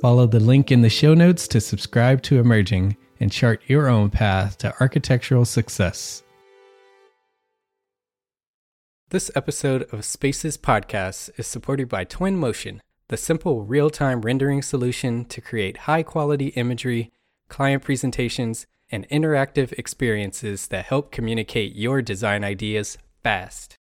Follow the link in the show notes to subscribe to Emerging and chart your own path to architectural success. This episode of Spaces Podcast is supported by Twinmotion, the simple real time rendering solution to create high quality imagery, client presentations, and interactive experiences that help communicate your design ideas fast.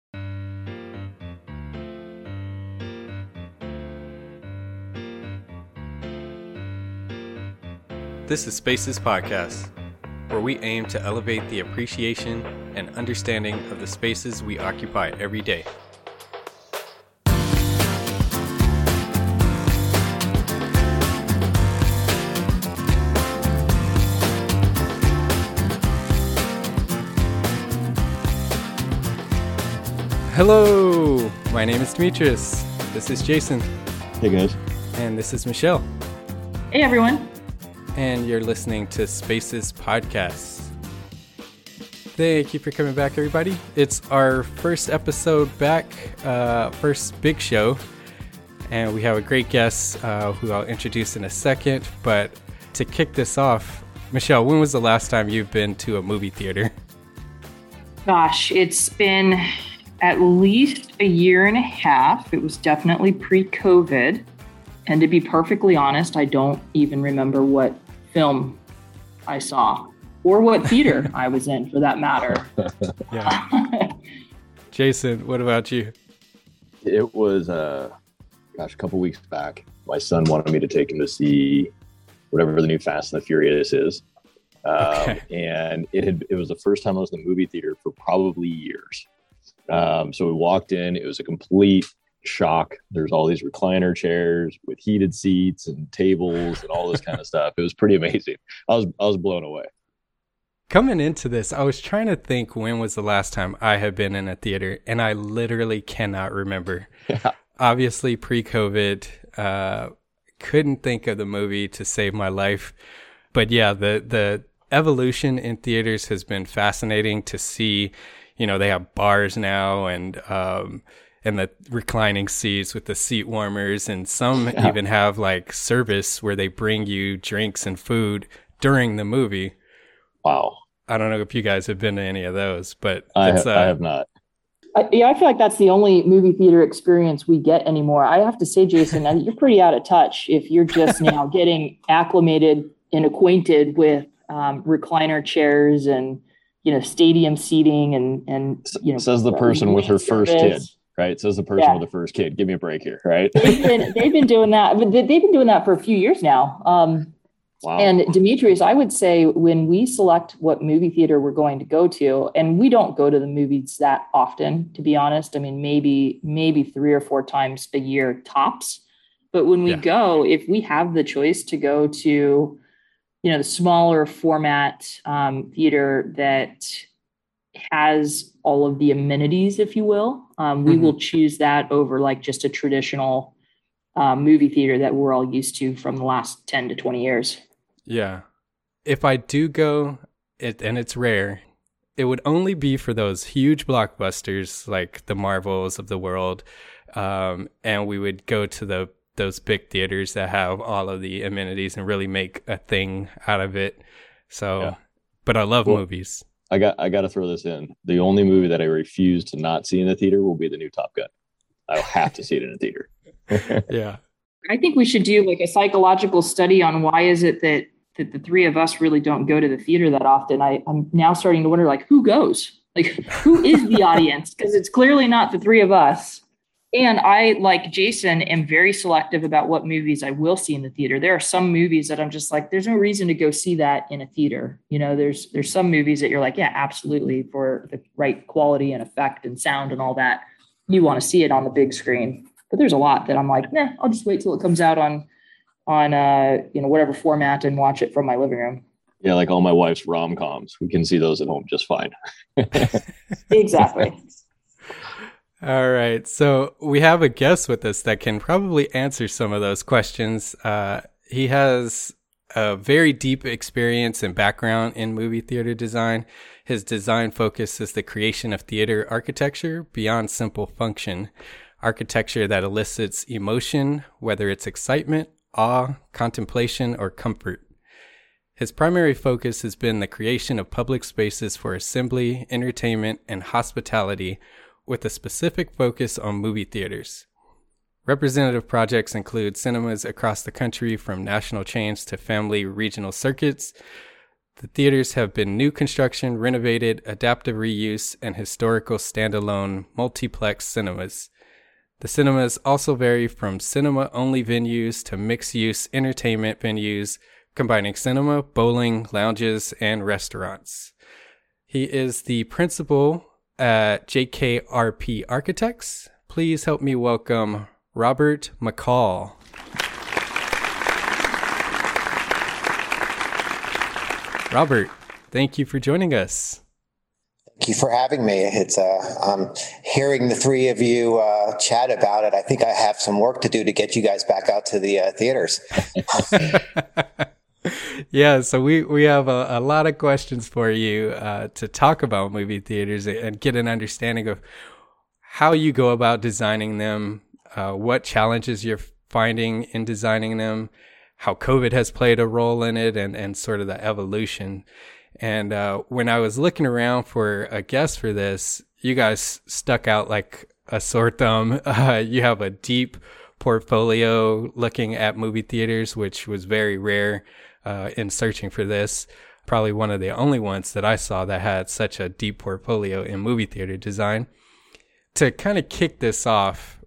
This is Spaces Podcast, where we aim to elevate the appreciation and understanding of the spaces we occupy every day. Hello, my name is Demetrius. This is Jason, Hey guys. and this is Michelle. Hey everyone. And you're listening to Spaces Podcasts. Thank you for coming back, everybody. It's our first episode back, uh, first big show, and we have a great guest uh, who I'll introduce in a second. But to kick this off, Michelle, when was the last time you've been to a movie theater? Gosh, it's been at least a year and a half. It was definitely pre COVID. And to be perfectly honest, I don't even remember what film I saw or what theater I was in for that matter. Yeah. Jason, what about you? it was uh gosh a couple weeks back my son wanted me to take him to see whatever the new fast and the furious is um, Okay. and it had it was the first time i was in the movie theater for probably years um, so we walked in it was a complete shock there's all these recliner chairs with heated seats and tables and all this kind of stuff it was pretty amazing i was i was blown away Coming into this, I was trying to think when was the last time I had been in a theater, and I literally cannot remember. Yeah. Obviously, pre COVID, uh, couldn't think of the movie to save my life. But yeah, the, the evolution in theaters has been fascinating to see. You know, they have bars now and, um, and the reclining seats with the seat warmers, and some Yeah. even have like service where they bring you drinks and food during the movie. wow I don't know if you guys have been to any of those, but I, ha- uh, I have not I, yeah, I feel like that's the only movie theater experience we get anymore. I have to say, Jason, that you're pretty out of touch if you're just now getting acclimated and acquainted with um, recliner chairs and you know stadium seating and and you know says the person with her first kid service. Right says the person Yeah. with the first kid give me a break here right They've been they've been doing that, they've been doing that for a few years now. Um, Wow. And Demetrius, I would say when we select what movie theater we're going to go to, and we don't go to the movies that often, to be honest. I mean, maybe maybe three or four times a year tops. But when we Yeah. go, if we have the choice to go to, you know, the smaller format um, theater that has all of the amenities, if you will, um, we Mhm. will choose that over like just a traditional uh, movie theater that we're all used to from the last 10 to 20 years. Yeah. If I do go, it, and it's rare, it would only be for those huge blockbusters like the Marvels of the world. Um, and we would go to the those big theaters that have all of the amenities and really make a thing out of it. So, Yeah. but I love Well- movies. I got I got to throw this in. The only movie that I refuse to not see in the theater will be the new Top Gun. I'll have to see it in a theater. Yeah. I think we should do like a psychological study on why is it that that the three of us really don't go to the theater that often. I, I'm now starting to wonder like who goes? Like who is the audience? Because it's clearly not the three of us. And I, like Jason, am very selective about what movies I will see in the theater. There are some movies that I'm just like, there's no reason to go see that in a theater. You know, there's there's some movies that you're like, yeah, absolutely, for the right quality and effect and sound and all that, you want to see it on the big screen. But there's a lot that I'm like, nah, I'll just wait till it comes out on on uh you know whatever format and watch it from my living room. yeah, like all my wife's rom coms. We can see those at home just fine. Exactly. All right. So we have a guest with us that can probably answer some of those questions. Uh, he has a very deep experience and background in movie theater design. His design focus is the creation of theater architecture beyond simple function, architecture that elicits emotion, whether it's excitement, awe, contemplation, or comfort. His primary focus has been the creation of public spaces for assembly, entertainment, and hospitality with a specific focus on movie theaters. Representative projects include cinemas across the country from national chains to family regional circuits. The theaters have been new construction, renovated, adaptive reuse, and historical standalone multiplex cinemas. The cinemas also vary from cinema only venues to mixed use entertainment venues, combining cinema, bowling, lounges, and restaurants. He is the principal at JKRP Architects. Please help me welcome Robert McCall. Robert, thank you for joining us. Thank you for having me. It's uh, um, hearing the three of you uh, chat about it. I think I have some work to do to get you guys back out to the uh, theaters. yeah, so we, we have a, a lot of questions for you uh, to talk about movie theaters and get an understanding of how you go about designing them, uh, what challenges you're finding in designing them, how COVID has played a role in it, and, and sort of the evolution. And uh, when I was looking around for a guest for this, you guys stuck out like a sore thumb. You have a deep portfolio looking at movie theaters, which was very rare uh, in searching for this. Probably one of the only ones that I saw that had such a deep portfolio in movie theater design. To kind of kick this off,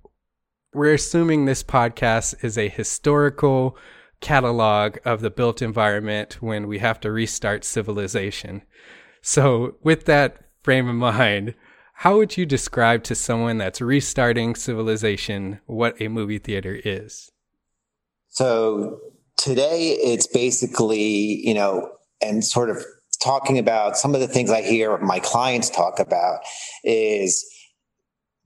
we're assuming this podcast is a historical catalog of the built environment when we have to restart civilization. So, with that frame of mind, how would you describe to someone that's restarting civilization what a movie theater is? So today it's basically, you know, and sort of talking about some of the things I hear my clients talk about is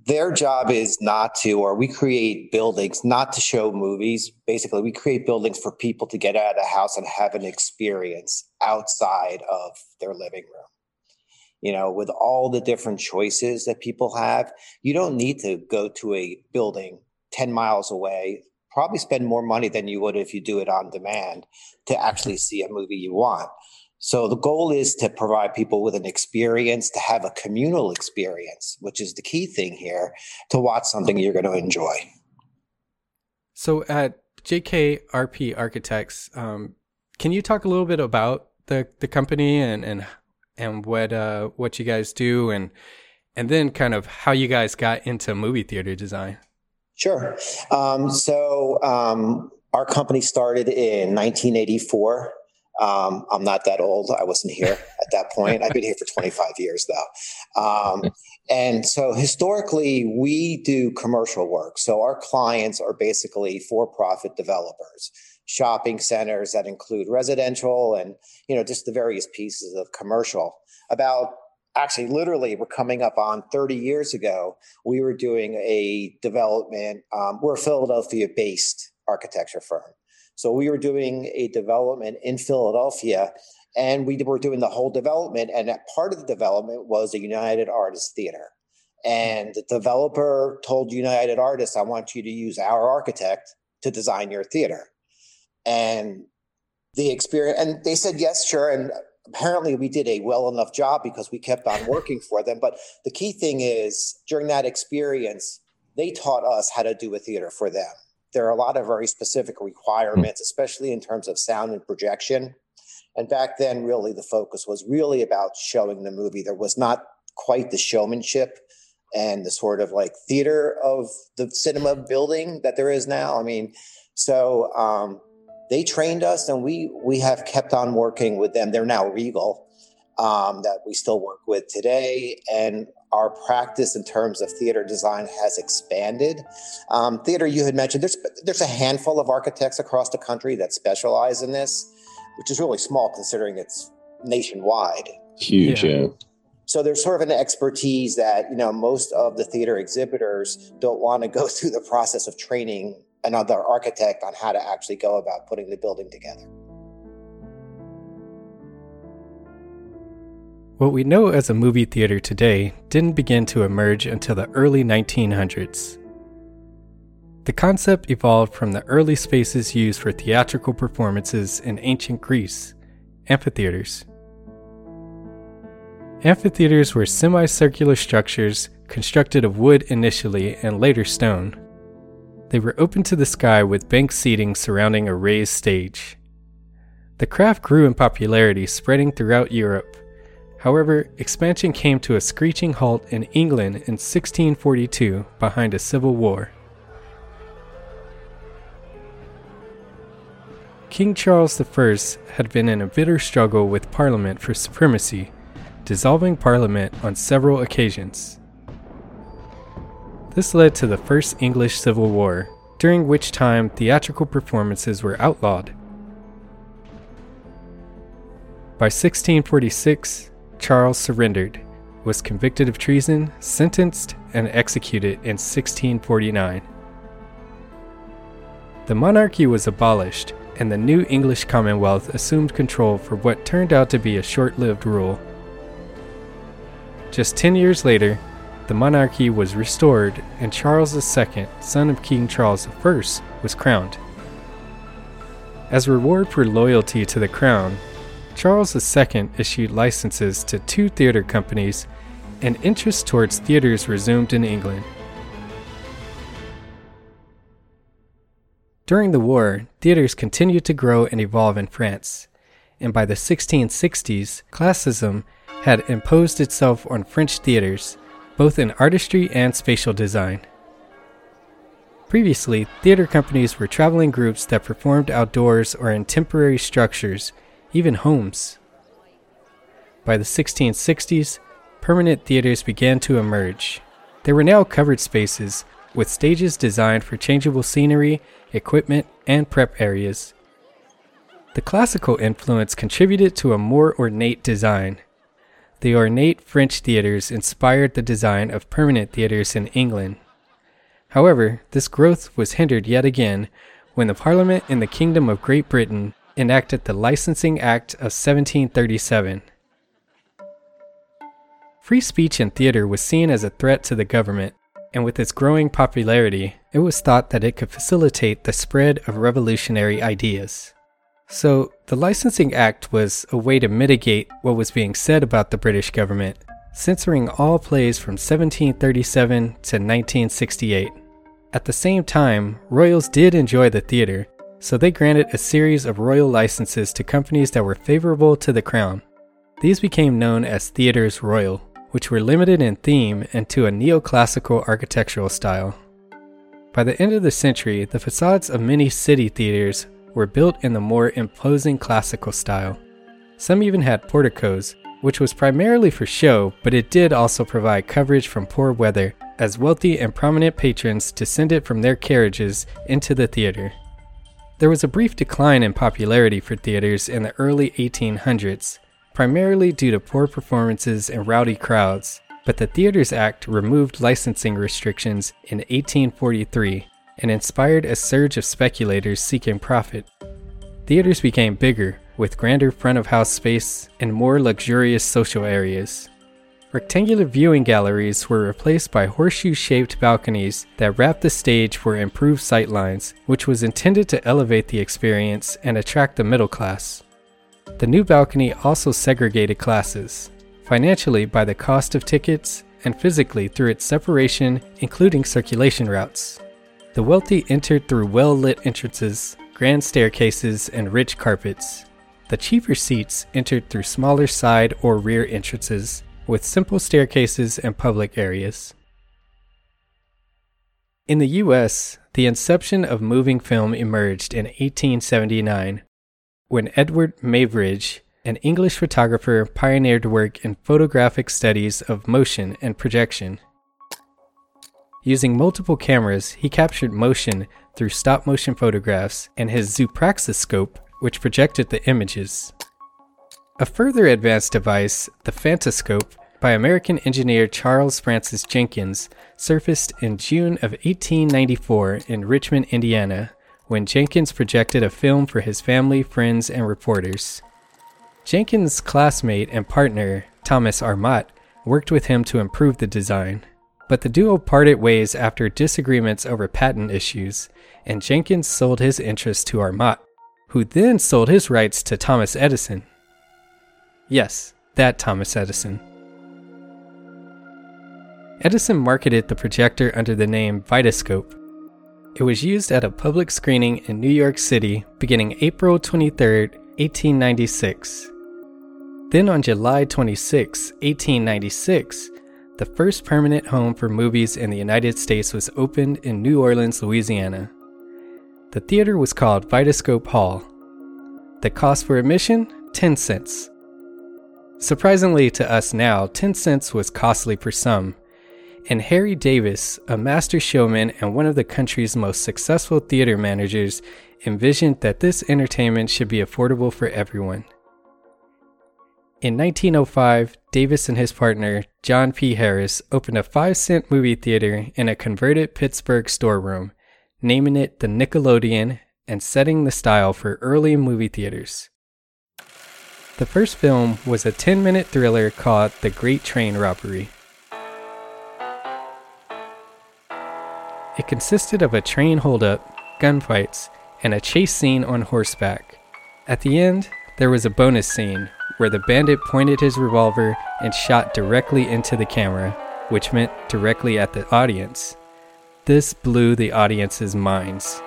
their job is not to, or we create buildings not to show movies. Basically, we create buildings for people to get out of the house and have an experience outside of their living room. You know, with all the different choices that people have, you don't need to go to a building 10 miles away, probably spend more money than you would if you do it on demand to actually see a movie you want. So the goal is to provide people with an experience, to have a communal experience, which is the key thing here, to watch something you're going to enjoy. So at JKRP Architects, um, can you talk a little bit about the, the company and, and and what uh, what you guys do and and then kind of how you guys got into movie theater design? Sure. Um, so um, our company started in 1984 Um, I'm not that old. I wasn't here at that point. I've been here for 25 years though. Um, and so historically, we do commercial work. So our clients are basically for-profit developers, shopping centers that include residential and you know just the various pieces of commercial. About actually, literally, we're coming up on 30 years ago. We were doing a development. Um, we're a Philadelphia-based architecture firm. So we were doing a development in Philadelphia and we were doing the whole development. And that part of the development was a United Artists Theater. And the developer told United Artists, I want you to use our architect to design your theater. And the experience, and they said, yes, sure. And apparently we did a well enough job because we kept on working for them. But the key thing is during that experience, they taught us how to do a theater for them there are a lot of very specific requirements, especially in terms of sound and projection. And back then, really, the focus was really about showing the movie. There was not quite the showmanship and the sort of like theater of the cinema building that there is now. I mean, so um, they trained us, and we we have kept on working with them. They're now Regal, um, that we still work with today, and our practice in terms of theater design has expanded. Um, theater, you had mentioned, there's there's a handful of architects across the country that specialize in this, which is really small considering it's nationwide. Huge, yeah. yeah. So there's sort of an expertise that you know most of the theater exhibitors don't want to go through the process of training another architect on how to actually go about putting the building together. What we know as a movie theater today didn't begin to emerge until the early 1900s. The concept evolved from the early spaces used for theatrical performances in ancient Greece, amphitheaters. Amphitheaters were semicircular structures constructed of wood initially and later stone. They were open to the sky with bank seating surrounding a raised stage. The craft grew in popularity, spreading throughout Europe However, expansion came to a screeching halt in England in 1642 behind a civil war. King Charles I had been in a bitter struggle with Parliament for supremacy, dissolving Parliament on several occasions. This led to the First English Civil War, during which time theatrical performances were outlawed. By 1646, Charles surrendered, was convicted of treason, sentenced, and executed in 1649. The monarchy was abolished, and the new English Commonwealth assumed control for what turned out to be a short lived rule. Just 10 years later, the monarchy was restored, and Charles II, son of King Charles I, was crowned. As reward for loyalty to the crown, Charles II issued licenses to two theater companies, and interest towards theaters resumed in England. During the war, theaters continued to grow and evolve in France, and by the 1660s, classicism had imposed itself on French theaters, both in artistry and spatial design. Previously, theater companies were traveling groups that performed outdoors or in temporary structures even homes. By the 1660s, permanent theaters began to emerge. They were now covered spaces with stages designed for changeable scenery, equipment, and prep areas. The classical influence contributed to a more ornate design. The ornate French theaters inspired the design of permanent theaters in England. However, this growth was hindered yet again when the Parliament in the Kingdom of Great Britain enacted the Licensing Act of 1737. Free speech in theater was seen as a threat to the government, and with its growing popularity, it was thought that it could facilitate the spread of revolutionary ideas. So, the Licensing Act was a way to mitigate what was being said about the British government, censoring all plays from 1737 to 1968. At the same time, royals did enjoy the theater, so they granted a series of royal licenses to companies that were favorable to the crown. These became known as theatres royal, which were limited in theme and to a neoclassical architectural style. By the end of the century, the facades of many city theaters were built in the more imposing classical style. Some even had porticos, which was primarily for show, but it did also provide coverage from poor weather as wealthy and prominent patrons descended from their carriages into the theater. There was a brief decline in popularity for theaters in the early 1800s, primarily due to poor performances and rowdy crowds, but the Theaters Act removed licensing restrictions in 1843 and inspired a surge of speculators seeking profit. Theaters became bigger, with grander front of house space and more luxurious social areas. Rectangular viewing galleries were replaced by horseshoe shaped balconies that wrapped the stage for improved sightlines, which was intended to elevate the experience and attract the middle class. The new balcony also segregated classes, financially by the cost of tickets and physically through its separation, including circulation routes. The wealthy entered through well lit entrances, grand staircases, and rich carpets. The cheaper seats entered through smaller side or rear entrances with simple staircases and public areas. In the US, the inception of moving film emerged in 1879 when Eadweard Muybridge, an English photographer, pioneered work in photographic studies of motion and projection. Using multiple cameras, he captured motion through stop motion photographs and his zoopraxiscope, which projected the images. A further advanced device, the Phantoscope, by American engineer Charles Francis Jenkins, surfaced in June of 1894 in Richmond, Indiana, when Jenkins projected a film for his family, friends, and reporters. Jenkins' classmate and partner, Thomas Armat, worked with him to improve the design. But the duo parted ways after disagreements over patent issues, and Jenkins sold his interest to Armat, who then sold his rights to Thomas Edison. Yes, that Thomas Edison. Edison marketed the projector under the name Vitascope. It was used at a public screening in New York City beginning April 23, 1896. Then on July 26, 1896, the first permanent home for movies in the United States was opened in New Orleans, Louisiana. The theater was called Vitascope Hall. The cost for admission? 10 cents. Surprisingly to us now, 10 cents was costly for some, and Harry Davis, a master showman and one of the country's most successful theater managers, envisioned that this entertainment should be affordable for everyone. In 1905, Davis and his partner, John P. Harris, opened a 5 cent movie theater in a converted Pittsburgh storeroom, naming it the Nickelodeon and setting the style for early movie theaters. The first film was a 10 minute thriller called The Great Train Robbery. It consisted of a train holdup, gunfights, and a chase scene on horseback. At the end, there was a bonus scene where the bandit pointed his revolver and shot directly into the camera, which meant directly at the audience. This blew the audience's minds.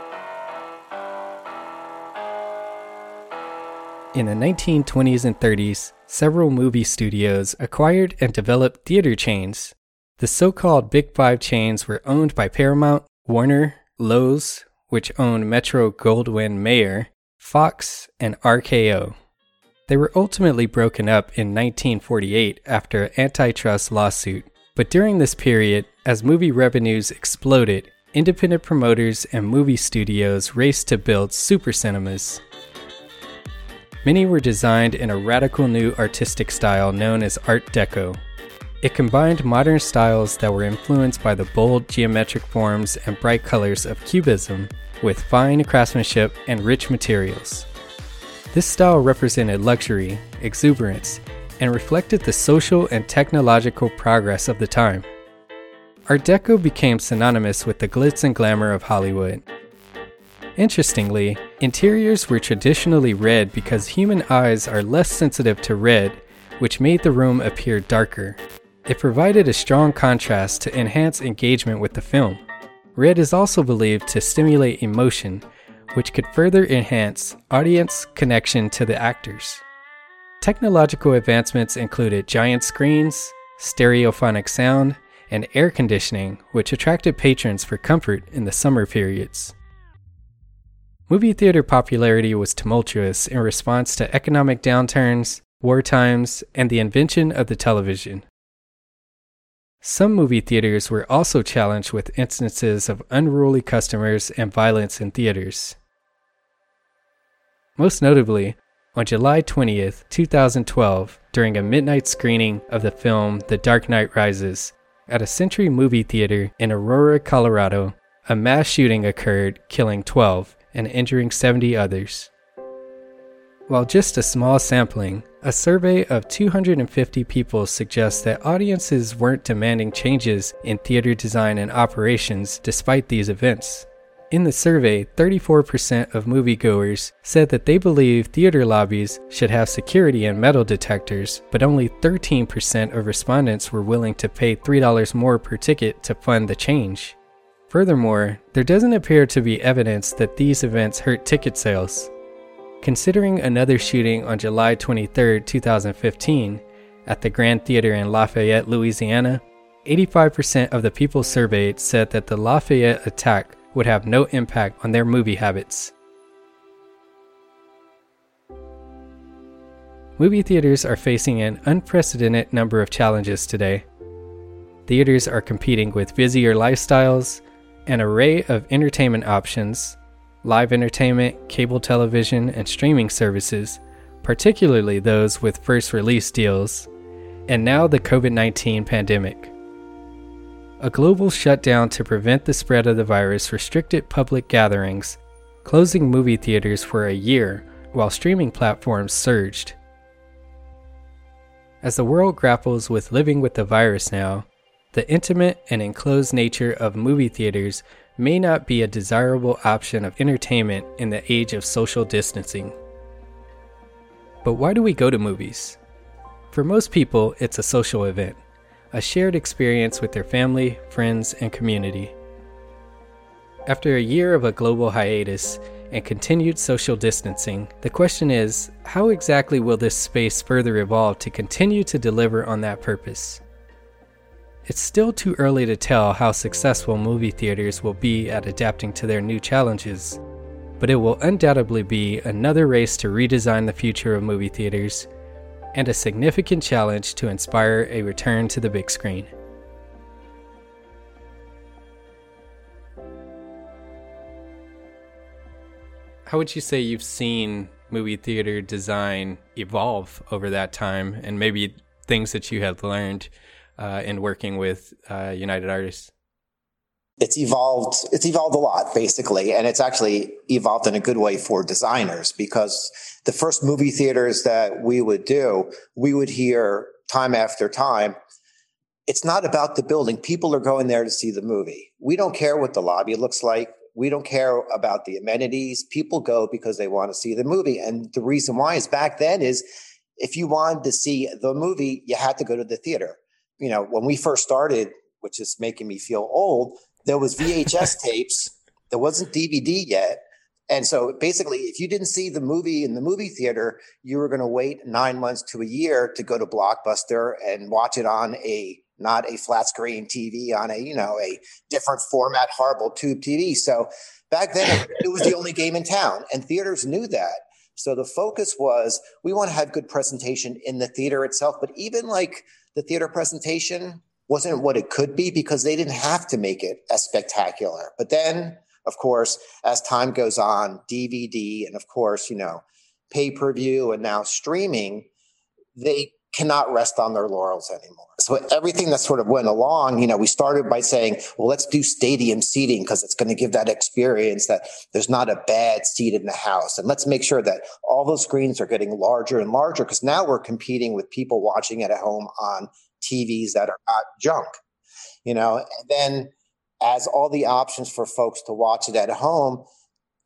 In the 1920s and 30s, several movie studios acquired and developed theater chains the so called Big Five chains were owned by Paramount, Warner, Loews, which owned Metro Goldwyn Mayer, Fox, and RKO. They were ultimately broken up in 1948 after an antitrust lawsuit, but during this period, as movie revenues exploded, independent promoters and movie studios raced to build super cinemas. Many were designed in a radical new artistic style known as Art Deco, it combined modern styles that were influenced by the bold geometric forms and bright colors of Cubism with fine craftsmanship and rich materials. This style represented luxury, exuberance, and reflected the social and technological progress of the time. Art Deco became synonymous with the glitz and glamour of Hollywood. Interestingly, interiors were traditionally red because human eyes are less sensitive to red, which made the room appear darker. It provided a strong contrast to enhance engagement with the film. Red is also believed to stimulate emotion, which could further enhance audience connection to the actors. Technological advancements included giant screens, stereophonic sound, and air conditioning, which attracted patrons for comfort in the summer periods. Movie theater popularity was tumultuous in response to economic downturns, war times, and the invention of the television. Some movie theaters were also challenged with instances of unruly customers and violence in theaters. Most notably, on July 20th, 2012, during a midnight screening of the film The Dark Knight Rises at a Century movie theater in Aurora, Colorado, a mass shooting occurred, killing 12 and injuring 70 others. While just a small sampling, a survey of 250 people suggests that audiences weren't demanding changes in theater design and operations despite these events. In the survey, 34% of moviegoers said that they believe theater lobbies should have security and metal detectors, but only 13% of respondents were willing to pay $3 more per ticket to fund the change. Furthermore, there doesn't appear to be evidence that these events hurt ticket sales. Considering another shooting on July 23, 2015, at the Grand Theater in Lafayette, Louisiana, 85% of the people surveyed said that the Lafayette attack would have no impact on their movie habits. Movie theaters are facing an unprecedented number of challenges today. Theaters are competing with busier lifestyles, an array of entertainment options, live entertainment, cable television, and streaming services, particularly those with first release deals, and now the COVID 19 pandemic. A global shutdown to prevent the spread of the virus restricted public gatherings, closing movie theaters for a year while streaming platforms surged. As the world grapples with living with the virus now, the intimate and enclosed nature of movie theaters may not be a desirable option of entertainment in the age of social distancing. But why do we go to movies? For most people, it's a social event a shared experience with their family, friends, and community. After a year of a global hiatus and continued social distancing, the question is how exactly will this space further evolve to continue to deliver on that purpose? It's still too early to tell how successful movie theaters will be at adapting to their new challenges, but it will undoubtedly be another race to redesign the future of movie theaters and a significant challenge to inspire a return to the big screen. How would you say you've seen movie theater design evolve over that time and maybe things that you have learned uh, in working with uh, United Artists? it's evolved it's evolved a lot basically and it's actually evolved in a good way for designers because the first movie theaters that we would do we would hear time after time it's not about the building. People are going there to see the movie. We don't care what the lobby looks like. We don't care about the amenities. People go because they want to see the movie. And the reason why is back then is if you wanted to see the movie you had to go to the theater. You know when we first started which is making me feel old there was VHS tapes. There wasn't DVD yet. And so basically, if you didn't see the movie in the movie theater, you were going to wait nine months to a year to go to Blockbuster and watch it on a not a flat screen TV on a you know a different format, horrible tube TV. So back then, it was the only game in town, and theaters knew that. So the focus was we want to have good presentation in the theater itself, but even like the theater presentation wasn't what it could be because they didn't have to make it as spectacular. But then, of course, as time goes on, DVD and of course, you know, pay per view and now streaming, they cannot rest on their laurels anymore. So everything that sort of went along, you know, we started by saying, well, let's do stadium seating because it's going to give that experience that there's not a bad seat in the house. And let's make sure that all those screens are getting larger and larger because now we're competing with people watching it at home on TVs that are not junk, you know, and then as all the options for folks to watch it at home,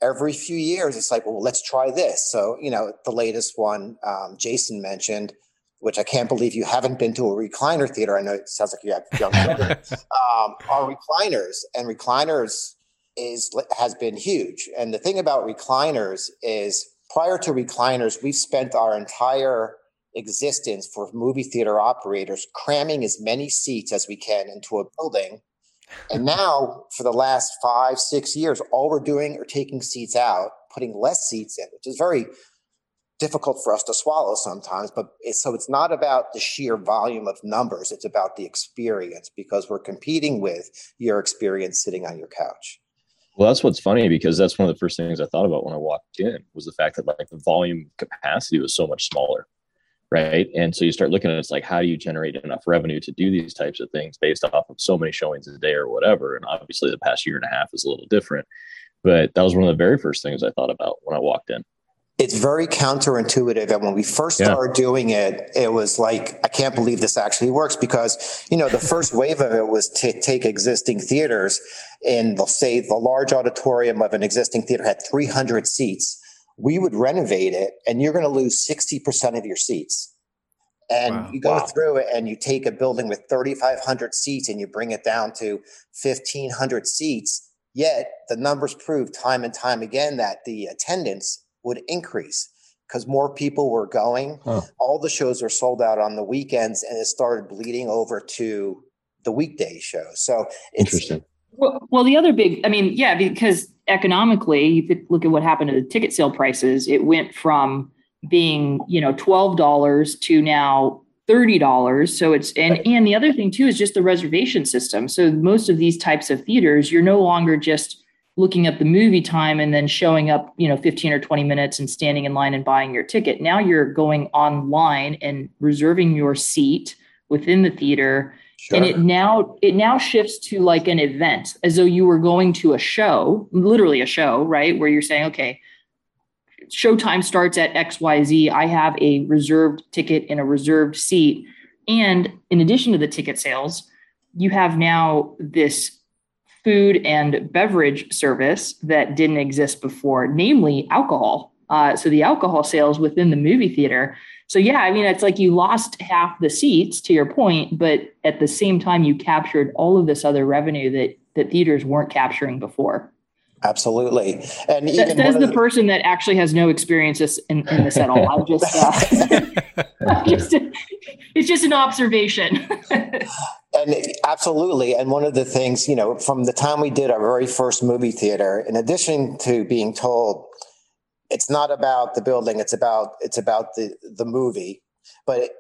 every few years, it's like, well, let's try this. So, you know, the latest one um, Jason mentioned, which I can't believe you haven't been to a recliner theater. I know it sounds like you have young children. um, are recliners, and recliners is has been huge. And the thing about recliners is, prior to recliners, we've spent our entire existence for movie theater operators, cramming as many seats as we can into a building. And now, for the last five, six years, all we're doing are taking seats out, putting less seats in, which is very difficult for us to swallow sometimes. But it's, so it's not about the sheer volume of numbers; it's about the experience because we're competing with your experience sitting on your couch. Well, that's what's funny because that's one of the first things I thought about when I walked in was the fact that like the volume capacity was so much smaller, right? And so you start looking at it, it's like how do you generate enough revenue to do these types of things based off of so many showings a day or whatever? And obviously, the past year and a half is a little different, but that was one of the very first things I thought about when I walked in it's very counterintuitive and when we first started doing it it was like i can't believe this actually works because you know the first wave of it was to take existing theaters and they'll say the large auditorium of an existing theater had 300 seats we would renovate it and you're going to lose 60% of your seats and wow. you go wow. through it and you take a building with 3500 seats and you bring it down to 1500 seats yet the numbers prove time and time again that the attendance would increase because more people were going. All the shows were sold out on the weekends, and it started bleeding over to the weekday shows. So interesting. Well, well, the other big, I mean, yeah, because economically, you could look at what happened to the ticket sale prices. It went from being, you know, twelve dollars to now thirty dollars. So it's and and the other thing too is just the reservation system. So most of these types of theaters, you're no longer just looking at the movie time and then showing up, you know, 15 or 20 minutes and standing in line and buying your ticket. Now you're going online and reserving your seat within the theater. Sure. And it now it now shifts to like an event as though you were going to a show, literally a show, right? Where you're saying, okay, showtime starts at XYZ. I have a reserved ticket in a reserved seat. And in addition to the ticket sales, you have now this food and beverage service that didn't exist before, namely alcohol. Uh, so the alcohol sales within the movie theater. So yeah, I mean, it's like you lost half the seats to your point, but at the same time, you captured all of this other revenue that that theaters weren't capturing before. Absolutely, and even says the, the, person that actually has no experiences in, in this at all. I'm just, uh, I'm just, it's just an observation. and absolutely, and one of the things you know, from the time we did our very first movie theater, in addition to being told it's not about the building, it's about it's about the the movie, but it,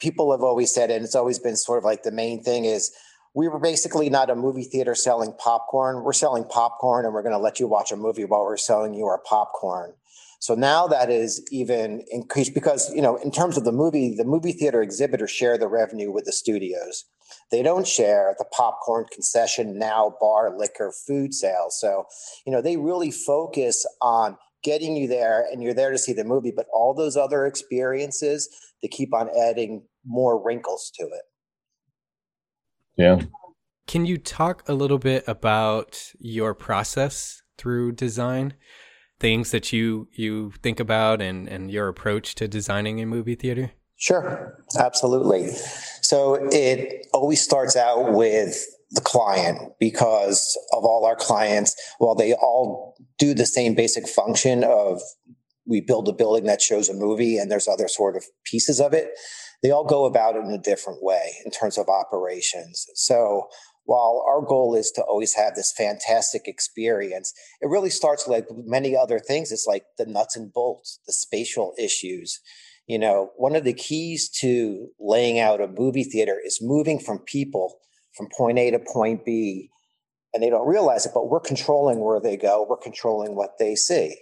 people have always said, and it's always been sort of like the main thing is we were basically not a movie theater selling popcorn. We're selling popcorn and we're going to let you watch a movie while we're selling you our popcorn. So now that is even increased because, you know, in terms of the movie, the movie theater exhibitors share the revenue with the studios. They don't share the popcorn concession, now bar, liquor, food sales. So, you know, they really focus on getting you there and you're there to see the movie, but all those other experiences, they keep on adding more wrinkles to it. Yeah. Can you talk a little bit about your process through design? Things that you you think about and and your approach to designing a movie theater? Sure. Absolutely. So it always starts out with the client because of all our clients, while they all do the same basic function of we build a building that shows a movie and there's other sort of pieces of it they all go about it in a different way in terms of operations. So while our goal is to always have this fantastic experience, it really starts like many other things. It's like the nuts and bolts, the spatial issues. You know, one of the keys to laying out a movie theater is moving from people from point A to point B. And they don't realize it, but we're controlling where they go, we're controlling what they see.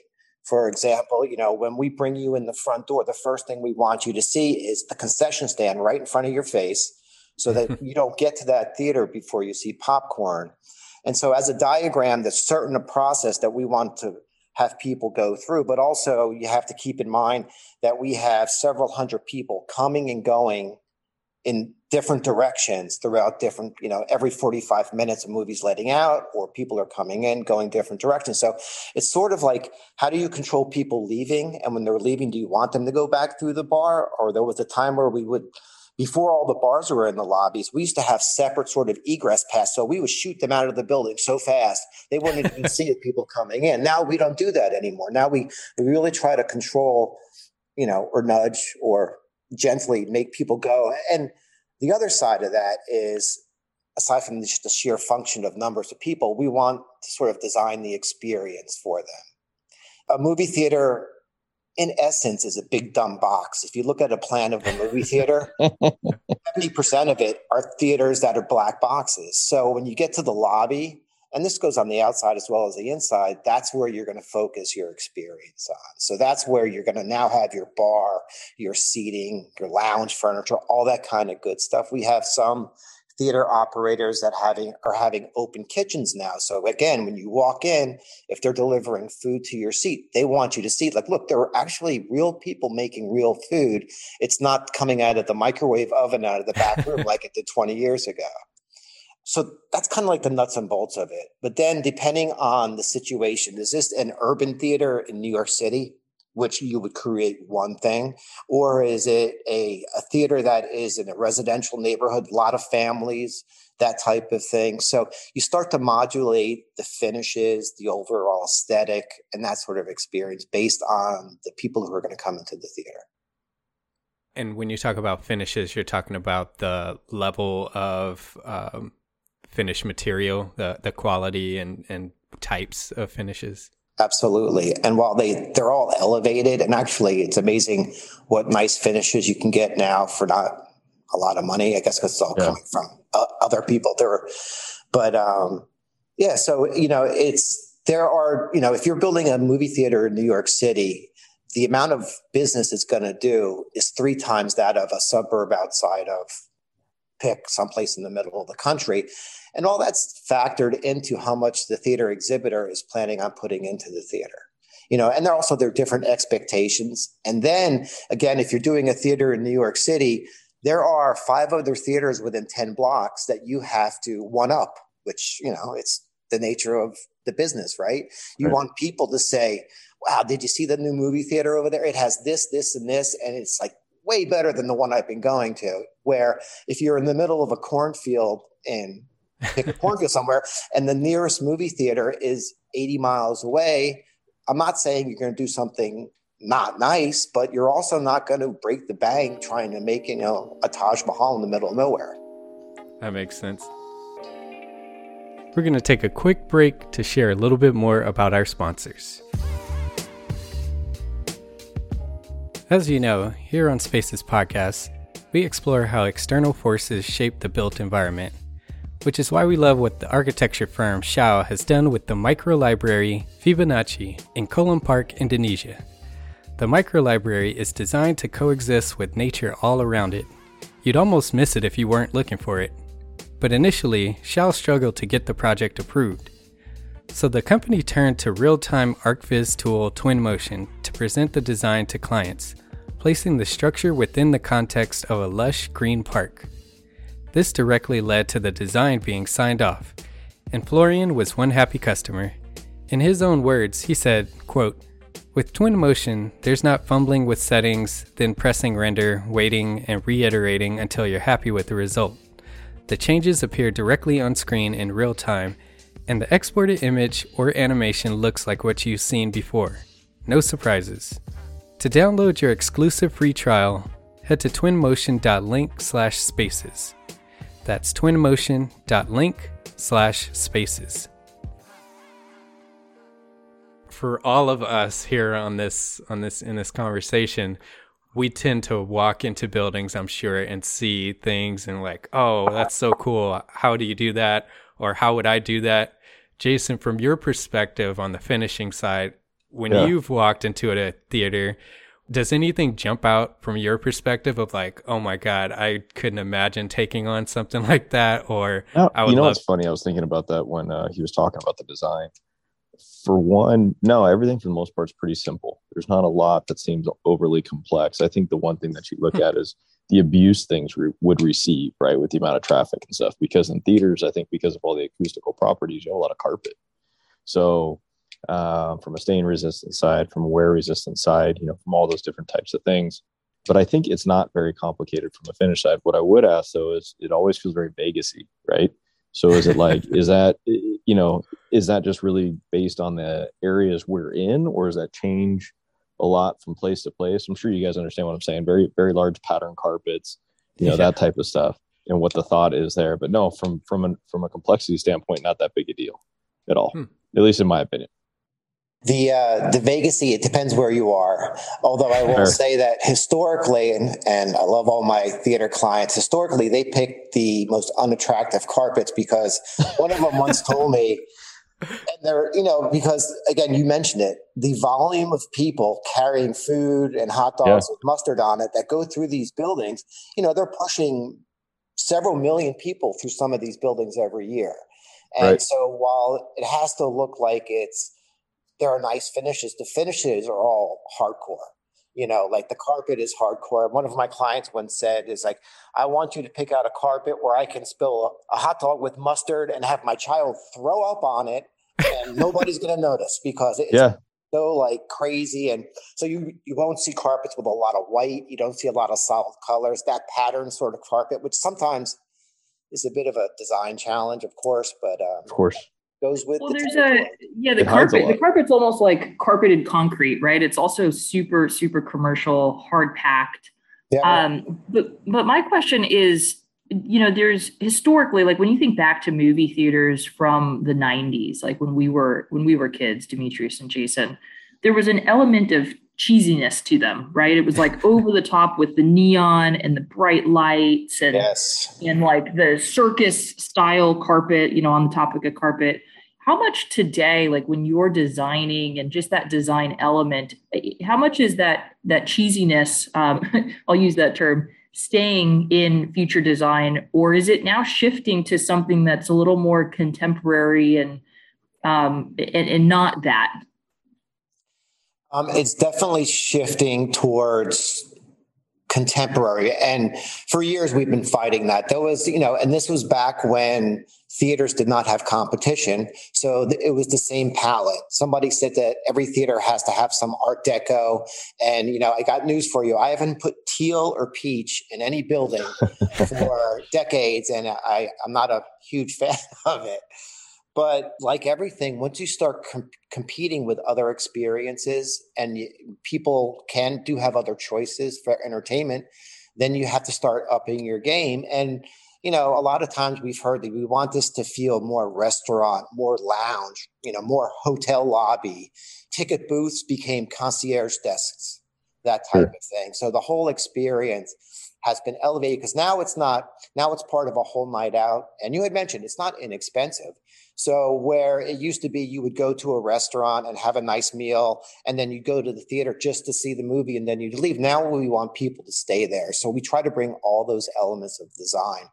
For example, you know, when we bring you in the front door, the first thing we want you to see is the concession stand right in front of your face so that you don't get to that theater before you see popcorn. And so, as a diagram, there's certain a process that we want to have people go through, but also you have to keep in mind that we have several hundred people coming and going in different directions throughout different, you know, every 45 minutes a movie's letting out or people are coming in, going different directions. So it's sort of like, how do you control people leaving? And when they're leaving, do you want them to go back through the bar? Or there was a time where we would, before all the bars were in the lobbies, we used to have separate sort of egress pass. So we would shoot them out of the building so fast they wouldn't even see the people coming in. Now we don't do that anymore. Now we, we really try to control, you know, or nudge or gently make people go. And the other side of that is, aside from just the sheer function of numbers of people, we want to sort of design the experience for them. a movie theater in essence is a big dumb box. If you look at a plan of a movie theater, 70% of it are theaters that are black boxes. So when you get to the lobby, and this goes on the outside as well as the inside, that's where you're going to focus your experience on. So that's where you're going to now have your bar, your seating, your lounge furniture, all that kind of good stuff. We have some theater operators that having are having open kitchens now. So again, when you walk in, if they're delivering food to your seat, they want you to see like, look, there are actually real people making real food. It's not coming out of the microwave oven out of the back room like it did 20 years ago. So that's kind of like the nuts and bolts of it. But then depending on the situation, is this an urban theater in New York City? which you would create one thing or is it a, a theater that is in a residential neighborhood a lot of families that type of thing so you start to modulate the finishes the overall aesthetic and that sort of experience based on the people who are going to come into the theater and when you talk about finishes you're talking about the level of um, finish material the, the quality and, and types of finishes Absolutely. And while they they're all elevated, and actually it's amazing what nice finishes you can get now for not a lot of money. I guess because it's all yeah. coming from uh, other people. There, but um, yeah. So you know, it's there are you know, if you're building a movie theater in New York City, the amount of business it's going to do is three times that of a suburb outside of pick someplace in the middle of the country. And all that's factored into how much the theater exhibitor is planning on putting into the theater. You know, and there also there are different expectations. And then again, if you're doing a theater in New York City, there are five other theaters within 10 blocks that you have to one up, which, you know, it's the nature of the business, right? You right. want people to say, wow, did you see the new movie theater over there? It has this, this, and this. And it's like way better than the one I've been going to. Where if you're in the middle of a cornfield in pick a cornfield somewhere, and the nearest movie theater is 80 miles away. I'm not saying you're going to do something not nice, but you're also not going to break the bank trying to make, you know, a Taj Mahal in the middle of nowhere. That makes sense. We're going to take a quick break to share a little bit more about our sponsors. As you know, here on Spaces Podcast, we explore how external forces shape the built environment which is why we love what the architecture firm SHAU has done with the microlibrary Fibonacci in Kolam Park, Indonesia. The microlibrary is designed to coexist with nature all around it. You'd almost miss it if you weren't looking for it. But initially, SHAU struggled to get the project approved. So the company turned to real-time archviz tool Twinmotion to present the design to clients, placing the structure within the context of a lush green park. This directly led to the design being signed off, and Florian was one happy customer. In his own words, he said, quote, with Twinmotion, there's not fumbling with settings, then pressing render, waiting, and reiterating until you're happy with the result. The changes appear directly on screen in real time, and the exported image or animation looks like what you've seen before. No surprises. To download your exclusive free trial, head to twinmotion.link slash spaces. That's twinmotion.link slash spaces. For all of us here on this on this in this conversation, we tend to walk into buildings, I'm sure, and see things and like, oh, that's so cool. How do you do that? Or how would I do that? Jason, from your perspective on the finishing side, when yeah. you've walked into a theater, does anything jump out from your perspective of like, oh my god, I couldn't imagine taking on something like that, or no, I would you know love- what's funny? I was thinking about that when uh, he was talking about the design. For one, no, everything for the most part is pretty simple. There's not a lot that seems overly complex. I think the one thing that you look hmm. at is the abuse things re- would receive, right, with the amount of traffic and stuff. Because in theaters, I think because of all the acoustical properties, you have a lot of carpet. So uh, from a stain resistant side, from a wear resistant side, you know, from all those different types of things. But I think it's not very complicated from a finish side. What I would ask though is it always feels very Vegasy, right? So is it like is that you know is that just really based on the areas we're in, or does that change a lot from place to place? I'm sure you guys understand what I'm saying. Very very large pattern carpets, you know yeah. that type of stuff, and what the thought is there. But no, from from a from a complexity standpoint, not that big a deal at all, hmm. at least in my opinion. The uh, the Vegasy, it depends where you are. Although I will Sure. say that historically, and, and I love all my theater clients, historically they pick the most unattractive carpets because one of them once told me, and they're you know because again you mentioned it, the volume of people carrying food and hot dogs with mustard on it that go through these buildings, you know they're pushing several million people through some of these buildings every year. And Right. so while it has to look like it's there are nice finishes, the finishes are all hardcore. You know, like the carpet is hardcore. One of my clients once said is like, I want you to pick out a carpet where I can spill a, a hot dog with mustard and have my child throw up on it and nobody's gonna notice because it's Yeah. so like crazy and so you you won't see carpets with a lot of white you don't see a lot of solid colors that pattern sort of carpet which sometimes is a bit of a design challenge of course but um, Of course. Goes with Well, the there's territory. a yeah, the It carpet. The carpet's almost like carpeted concrete, right? It's also super, super commercial, hard packed. yeah Um, but but my question is, you know, there's historically, like when you think back to movie theaters from the '90s, like when we were when we were kids, Demetrius and Jason, there was an element of cheesiness to them, right? It was like over the top with the neon and the bright lights and yes and like the circus style carpet, you know, on the topic of a carpet. How much today, like when you're designing and just that design element, eh, how much is that that cheesiness? Um, I'll use that term staying in future design, or is it now shifting to something that's a little more contemporary and um, and, and not that? Um, it's definitely shifting towards contemporary. And for years, we've been fighting that. There was, you know, and this was back when theaters did not have competition. So it was the same palette. Somebody said that every theater has to have some Art Deco. And, you know, I got news for you. I haven't put teal or peach in any building for decades. And I, I'm not a huge fan of it. But like everything, once you start com- competing with other experiences and y- people can do have other choices for entertainment, then you have to start upping your game. And, you know, a lot of times we've heard that we want this to feel more restaurant, more lounge, you know, more hotel lobby. Ticket booths became concierge desks, that type Sure. of thing. So the whole experience has been elevated because now it's not, now it's part of a whole night out. And you had mentioned it's not inexpensive. So where it used to be, you would go to a restaurant and have a nice meal, and then you go to the theater just to see the movie, and then you'd leave. Now we want people to stay there, so we try to bring all those elements of design.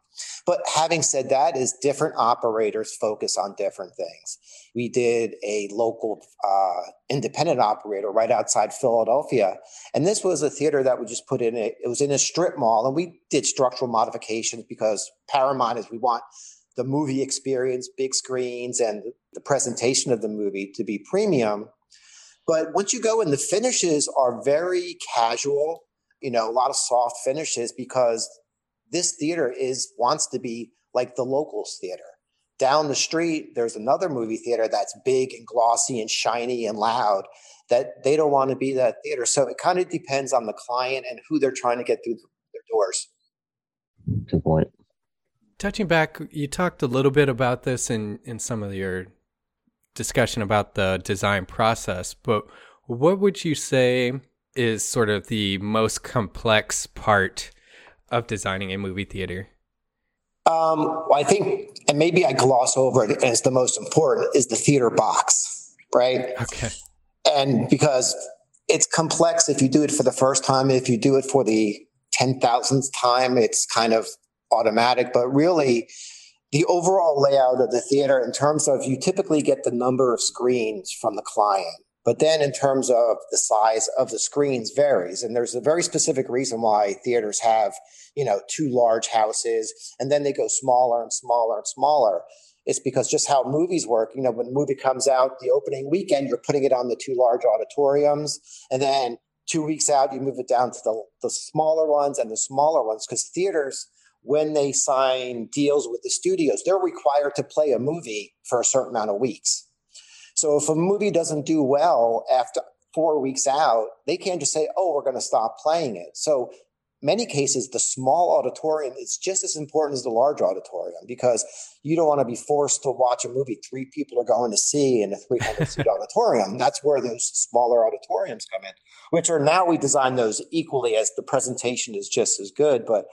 But having said that, is different operators focus on different things. We did a local uh, independent operator right outside Philadelphia, and this was a theater that we just put in. A, it was in a strip mall, and we did structural modifications because Paramount is we want the movie experience, big screens, and the presentation of the movie to be premium. But once you go in, the finishes are very casual, you know, a lot of soft finishes because this theater is wants to be like the locals theater. Down the street, there's another movie theater that's big and glossy and shiny and loud that they don't want to be that theater. So it kind of depends on the client and who they're trying to get through their doors. Good point. Touching back, you talked a little bit about this in, in some of your discussion about the design process, but what would you say is sort of the most complex part of designing a movie theater? Um, I think, and maybe I gloss over it, and it's the most important, is the theater box, right? Okay. And because it's complex if you do it for the first time, if you do it for the 10,000th time, it's kind of automatic. But really, the overall layout of the theater, in terms of you typically get the number of screens from the client. But then, in terms of the size of the screens, varies, and there's a very specific reason why theaters have, you know, two large houses, and then they go smaller and smaller and smaller. It's because just how movies work. You know, when a movie comes out the opening weekend, you're putting it on the two large auditoriums, and then two weeks out, you move it down to the, the smaller ones and the smaller ones because theaters when they sign deals with the studios, they're required to play a movie for a certain amount of weeks. So if a movie doesn't do well after four weeks out, they can't just say, oh, we're going to stop playing it. So many cases, the small auditorium is just as important as the large auditorium because you don't want to be forced to watch a movie three people are going to see in a 300 seat auditorium. That's where those smaller auditoriums come in, which are now we design those equally as the presentation is just as good. But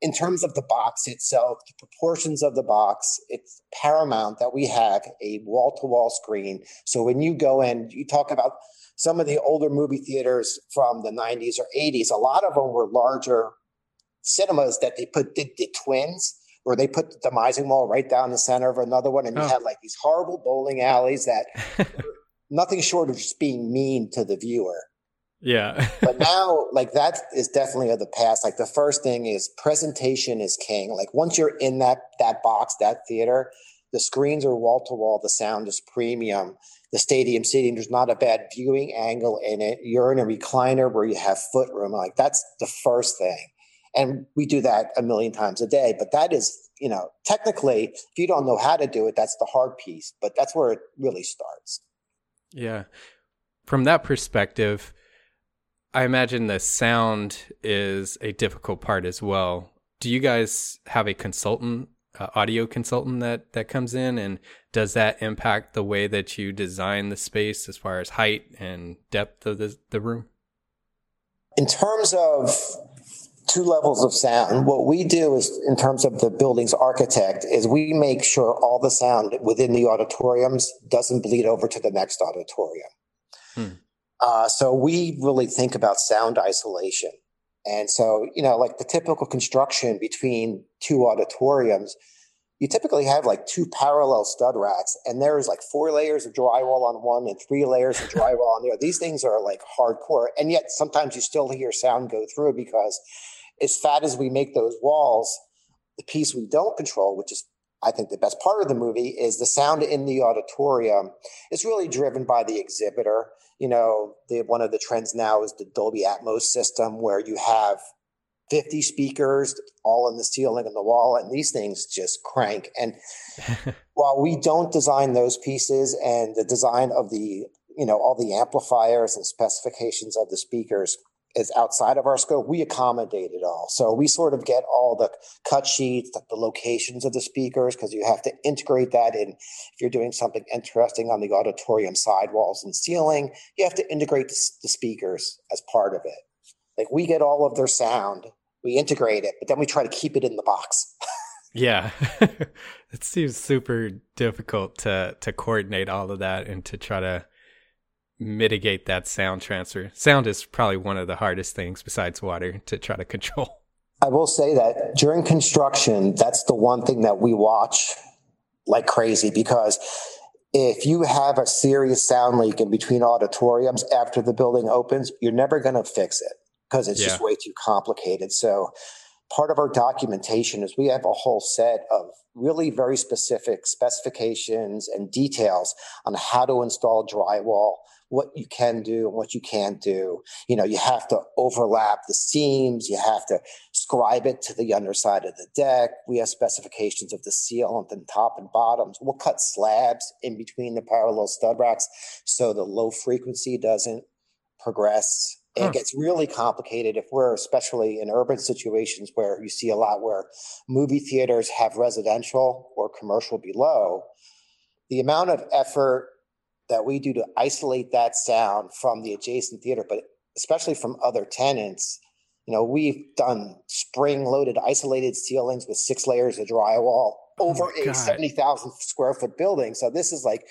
in terms of the box itself, the proportions of the box, it's paramount that we have a wall to wall screen. So when you go in, you talk about some of the older movie theaters from the 90s or 80s, a lot of them were larger cinemas that they put did the twins where they put the demising wall right down the center of another one. And you oh. had like these horrible bowling alleys that nothing short of just being mean to the viewer. Yeah. but now, like that is definitely of the past. Like the first thing is presentation is king. Like once you're in that that box, that theater, the screens are wall to wall. The sound is premium the stadium seating. There's not a bad viewing angle in it. You're in a recliner where you have foot room. Like that's the first thing. And we do that a million times a day. But that is, you know, technically, if you don't know how to do it, that's the hard piece. But that's where it really starts. Yeah. From that perspective, I imagine the sound is a difficult part as well. Do you guys have a consultant uh, audio consultant that that comes in and does that impact the way that you design the space as far as height and depth of the, the room in terms of two levels of sound what we do is in terms of the building's architect is we make sure all the sound within the auditoriums doesn't bleed over to the next auditorium hmm. Uh, so we really think about sound isolation and so, you know, like the typical construction between two auditoriums, you typically have like two parallel stud racks, and there's like four layers of drywall on one and three layers of drywall on the other. These things are like hardcore. And yet sometimes you still hear sound go through because as fat as we make those walls, the piece we don't control, which is I think the best part of the movie is the sound in the auditorium is really driven by the exhibitor. You know, the, one of the trends now is the Dolby Atmos system where you have 50 speakers all in the ceiling and the wall, and these things just crank. And while we don't design those pieces and the design of the, you know, all the amplifiers and specifications of the speakers is outside of our scope, we accommodate it all. So we sort of get all the cut sheets, the, the locations of the speakers, because you have to integrate that in. If you're doing something interesting on the auditorium sidewalls and ceiling, you have to integrate the, the speakers as part of it. Like we get all of their sound, we integrate it, but then we try to keep it in the box. yeah. it seems super difficult to to coordinate all of that and to try to mitigate that sound transfer. Sound is probably one of the hardest things besides water to try to control. I will say that during construction, that's the one thing that we watch like crazy because if you have a serious sound leak in between auditoriums after the building opens, you're never going to fix it because it's yeah. just way too complicated. So, part of our documentation is we have a whole set of really very specific specifications and details on how to install drywall what you can do and what you can't do. You know, you have to overlap the seams, you have to scribe it to the underside of the deck. We have specifications of the seal and the top and bottoms. We'll cut slabs in between the parallel stud racks so the low frequency doesn't progress. Huh. It hmm. gets really complicated if we're especially in urban situations where you see a lot where movie theaters have residential or commercial below. The amount of effort that we do to isolate that sound from the adjacent theater, but especially from other tenants. You know, we've done spring loaded isolated ceilings with six layers of drywall oh over oh a 70,000 square foot building. So this is like,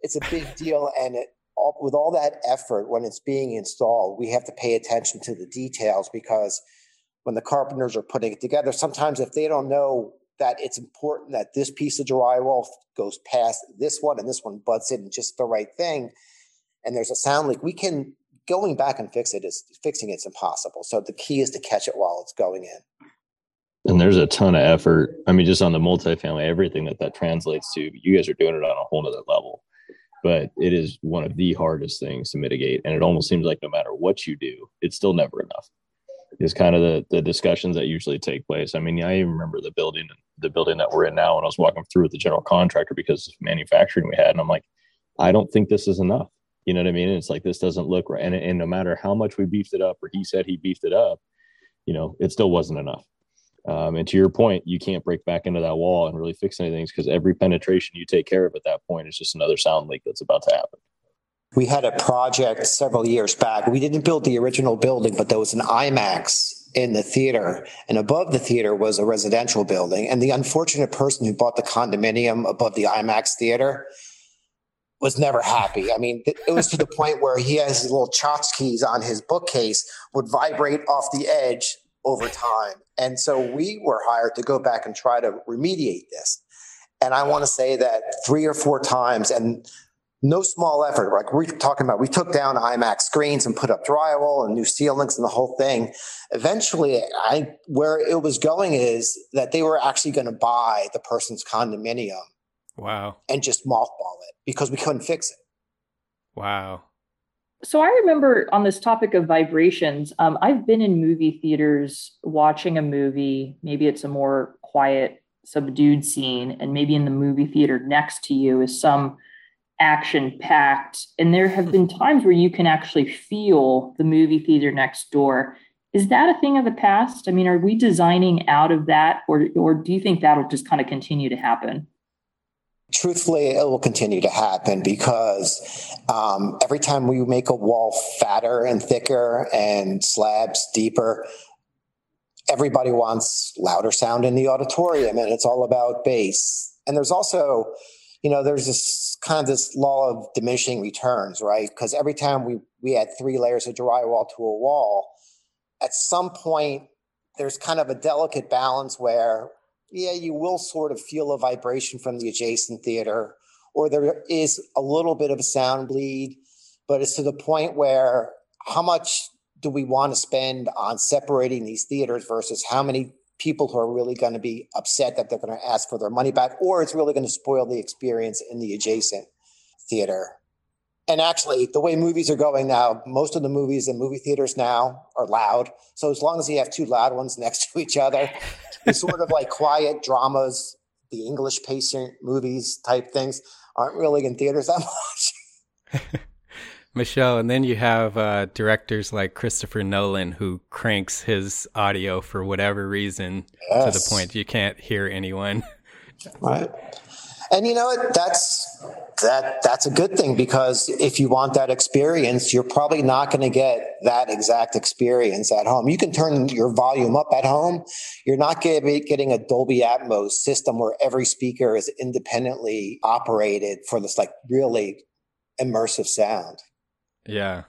it's a big deal. And it, all, with all that effort, when it's being installed, we have to pay attention to the details because when the carpenters are putting it together, sometimes if they don't know that it's important that this piece of drywall goes past this one and this one butts in just the right thing. And there's a sound leak we can going back and fix it is fixing it's impossible. So the key is to catch it while it's going in. And there's a ton of effort. I mean just on the multifamily everything that that translates to you guys are doing it on a whole nother level. But it is one of the hardest things to mitigate. And it almost seems like no matter what you do it's still never enough is kind of the the discussions that usually take place. I mean, I even remember the building the building that we're in now and I was walking through with the general contractor because of manufacturing we had, and I'm like, I don't think this is enough. You know what I mean? And it's like this doesn't look right. And, and no matter how much we beefed it up, or he said he beefed it up, you know, it still wasn't enough. Um, and to your point, you can't break back into that wall and really fix anything because every penetration you take care of at that point is just another sound leak that's about to happen. We had a project several years back. We didn't build the original building, but there was an IMAX in the theater, and above the theater was a residential building. And the unfortunate person who bought the condominium above the IMAX theater was never happy. I mean, it was to the point where he has his little tchotchkes on his bookcase would vibrate off the edge over time. And so we were hired to go back and try to remediate this. And I want to say that three or four times, and no small effort. Like we're talking about, we took down IMAX screens and put up drywall and new ceilings and the whole thing. Eventually, I where it was going is that they were actually going to buy the person's condominium. Wow. And just mothball it because we couldn't fix it. Wow. So I remember on this topic of vibrations, um, I've been in movie theaters watching a movie. Maybe it's a more quiet, subdued scene, and maybe in the movie theater next to you is some action packed. And there have been times where you can actually feel the movie theater next door. Is that a thing of the past? I mean, are we designing out of that, or, or do you think that'll just kind of continue to happen? Truthfully, it will continue to happen because um, every time we make a wall fatter and thicker and slabs deeper, everybody wants louder sound in the auditorium, and it's all about bass. And there's also you know, there's this kind of this law of diminishing returns, right? Because every time we we add three layers of drywall to a wall, at some point there's kind of a delicate balance where, yeah, you will sort of feel a vibration from the adjacent theater, or there is a little bit of a sound bleed, but it's to the point where how much do we want to spend on separating these theaters versus how many people who are really going to be upset that they're going to ask for their money back, or it's really going to spoil the experience in the adjacent theater. And actually, the way movies are going now, most of the movies in movie theaters now are loud. So as long as you have two loud ones next to each other, it's sort of like quiet dramas, the English patient movies type things aren't really in theaters that much. Michelle, and then you have uh, directors like Christopher Nolan who cranks his audio for whatever reason yes. to the point you can't hear anyone. Right. And you know what? That's that that's a good thing because if you want that experience, you're probably not going to get that exact experience at home. You can turn your volume up at home. You're not getting a Dolby Atmos system where every speaker is independently operated for this like really immersive sound. Yeah.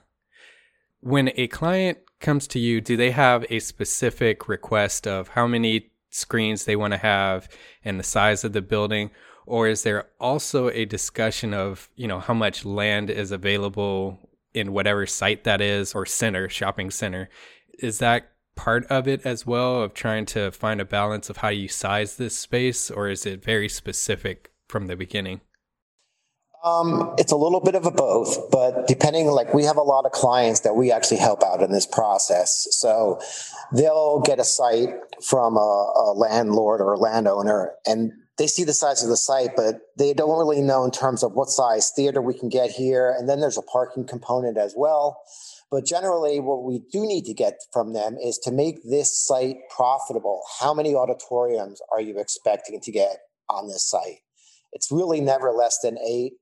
When a client comes to you, do they have a specific request of how many screens they want to have and the size of the building? Or is there also a discussion of, you know, how much land is available in whatever site that is or center, shopping center? Is that part of it as well of trying to find a balance of how you size this space or is it very specific from the beginning? Um, it's a little bit of a both, but depending, like we have a lot of clients that we actually help out in this process. So they'll get a site from a, a landlord or a landowner and they see the size of the site, but they don't really know in terms of what size theater we can get here. And then there's a parking component as well. But generally, what we do need to get from them is to make this site profitable. How many auditoriums are you expecting to get on this site? It's really never less than eight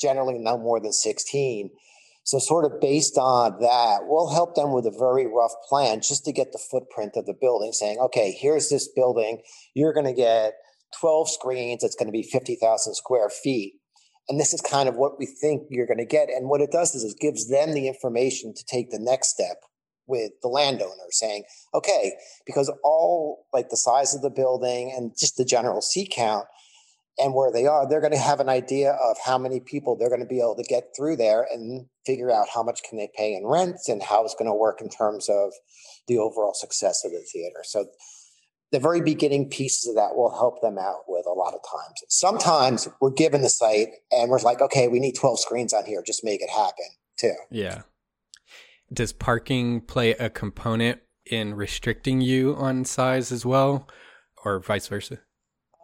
generally no more than 16. So, sort of based on that, we'll help them with a very rough plan just to get the footprint of the building, saying, okay, here's this building. You're going to get 12 screens. It's going to be 50,000 square feet. And this is kind of what we think you're going to get. And what it does is it gives them the information to take the next step with the landowner saying, okay, because all like the size of the building and just the general seat count and where they are, they're going to have an idea of how many people they're going to be able to get through there and figure out how much can they pay in rent and how it's going to work in terms of the overall success of the theater. So the very beginning pieces of that will help them out with a lot of times. Sometimes we're given the site and we're like, okay, we need 12 screens on here, just make it happen too. Yeah. Does parking play a component in restricting you on size as well or vice versa?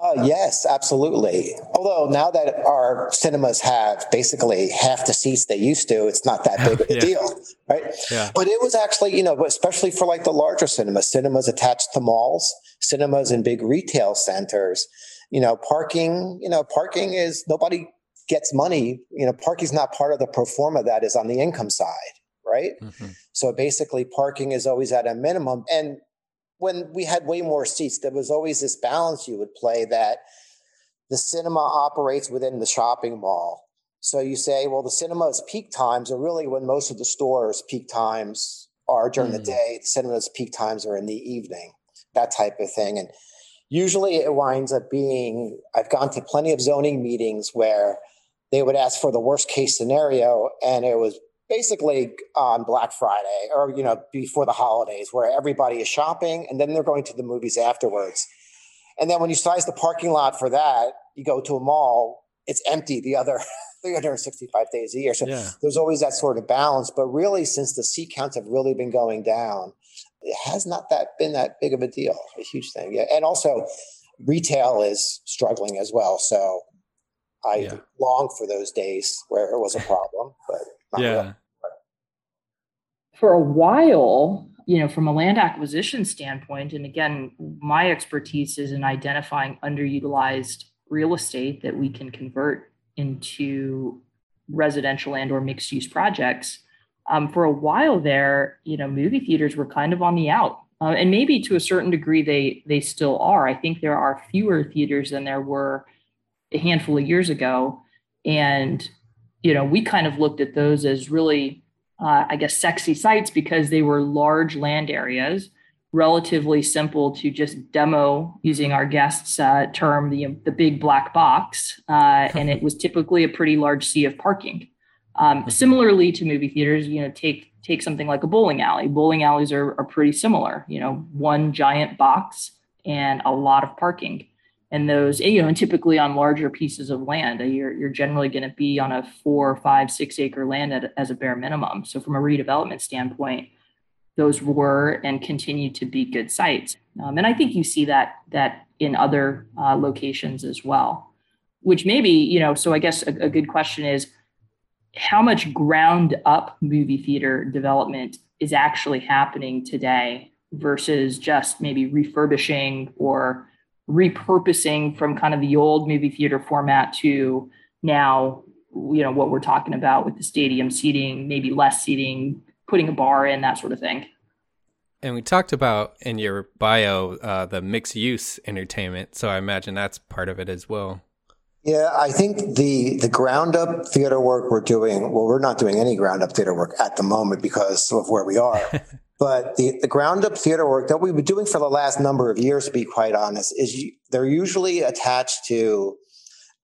Uh, yes, absolutely. Although now that our cinemas have basically half the seats they used to, it's not that big of a Yeah. deal, right? Yeah. But it was actually, you know, especially for like the larger cinemas, cinemas attached to malls, cinemas in big retail centers, you know, parking, you know, parking is nobody gets money. You know, parking's not part of the pro forma that is on the income side, right? Mhm. So basically, parking is always at a minimum. And when we had way more seats, there was always this balance you would play that the cinema operates within the shopping mall. So you say, well, the cinema's peak times are really when most of the stores' peak times are during the Mm. day. The cinema's peak times are in the evening, that type of thing. And usually it winds up being, I've gone to plenty of zoning meetings where they would ask for the worst case scenario, and it was basically on Black Friday or you know before the holidays, where everybody is shopping and then they're going to the movies afterwards. And then when you size the parking lot for that, you go to a mall, it's empty the other 365 days a year. So Yeah. there's always that sort of balance. But really, since the seat counts have really been going down, it has not that been that big of a deal, a huge thing. Yeah. And also retail is struggling as well. So I Yeah. long for those days where it was a problem, but not really. Yeah. for a while, you know, from a land acquisition standpoint, and again, my expertise is in identifying underutilized real estate that we can convert into residential and or mixed use projects. Um, for a while there, you know, movie theaters were kind of on the out, uh, and maybe to a certain degree they they still are. I think there are fewer theaters than there were a handful of years ago, and you know, we kind of looked at those as really uh, I guess, sexy sites because they were large land areas, relatively simple to just demo using our guest's uh, term, the, the big black box. Uh, and it was typically a pretty large sea of parking. Um, similarly to movie theaters, you know, take take something like a bowling alley. Bowling alleys are, are pretty similar, you know, one giant box and a lot of parking and those you know and typically on larger pieces of land uh, you're, you're generally going to be on a four five six acre land at, as a bare minimum. So from a redevelopment standpoint those were and continue to be good sites. Um, and i think you see that that in other uh, locations as well which maybe you know so i guess a, a good question is how much ground up movie theater development is actually happening today versus just maybe refurbishing or repurposing from kind of the old movie theater format to now you know what we're talking about with the stadium seating maybe less seating putting a bar in that sort of thing And we talked about in your bio uh, the mixed use entertainment, so I imagine that's part of it as well. Yeah, I think the the ground up theater work we're doing, well, we're not doing any ground up theater work at the moment because of where we are. but the, the ground up theater work that we've been doing for the last number of years, to be quite honest, is they're usually attached to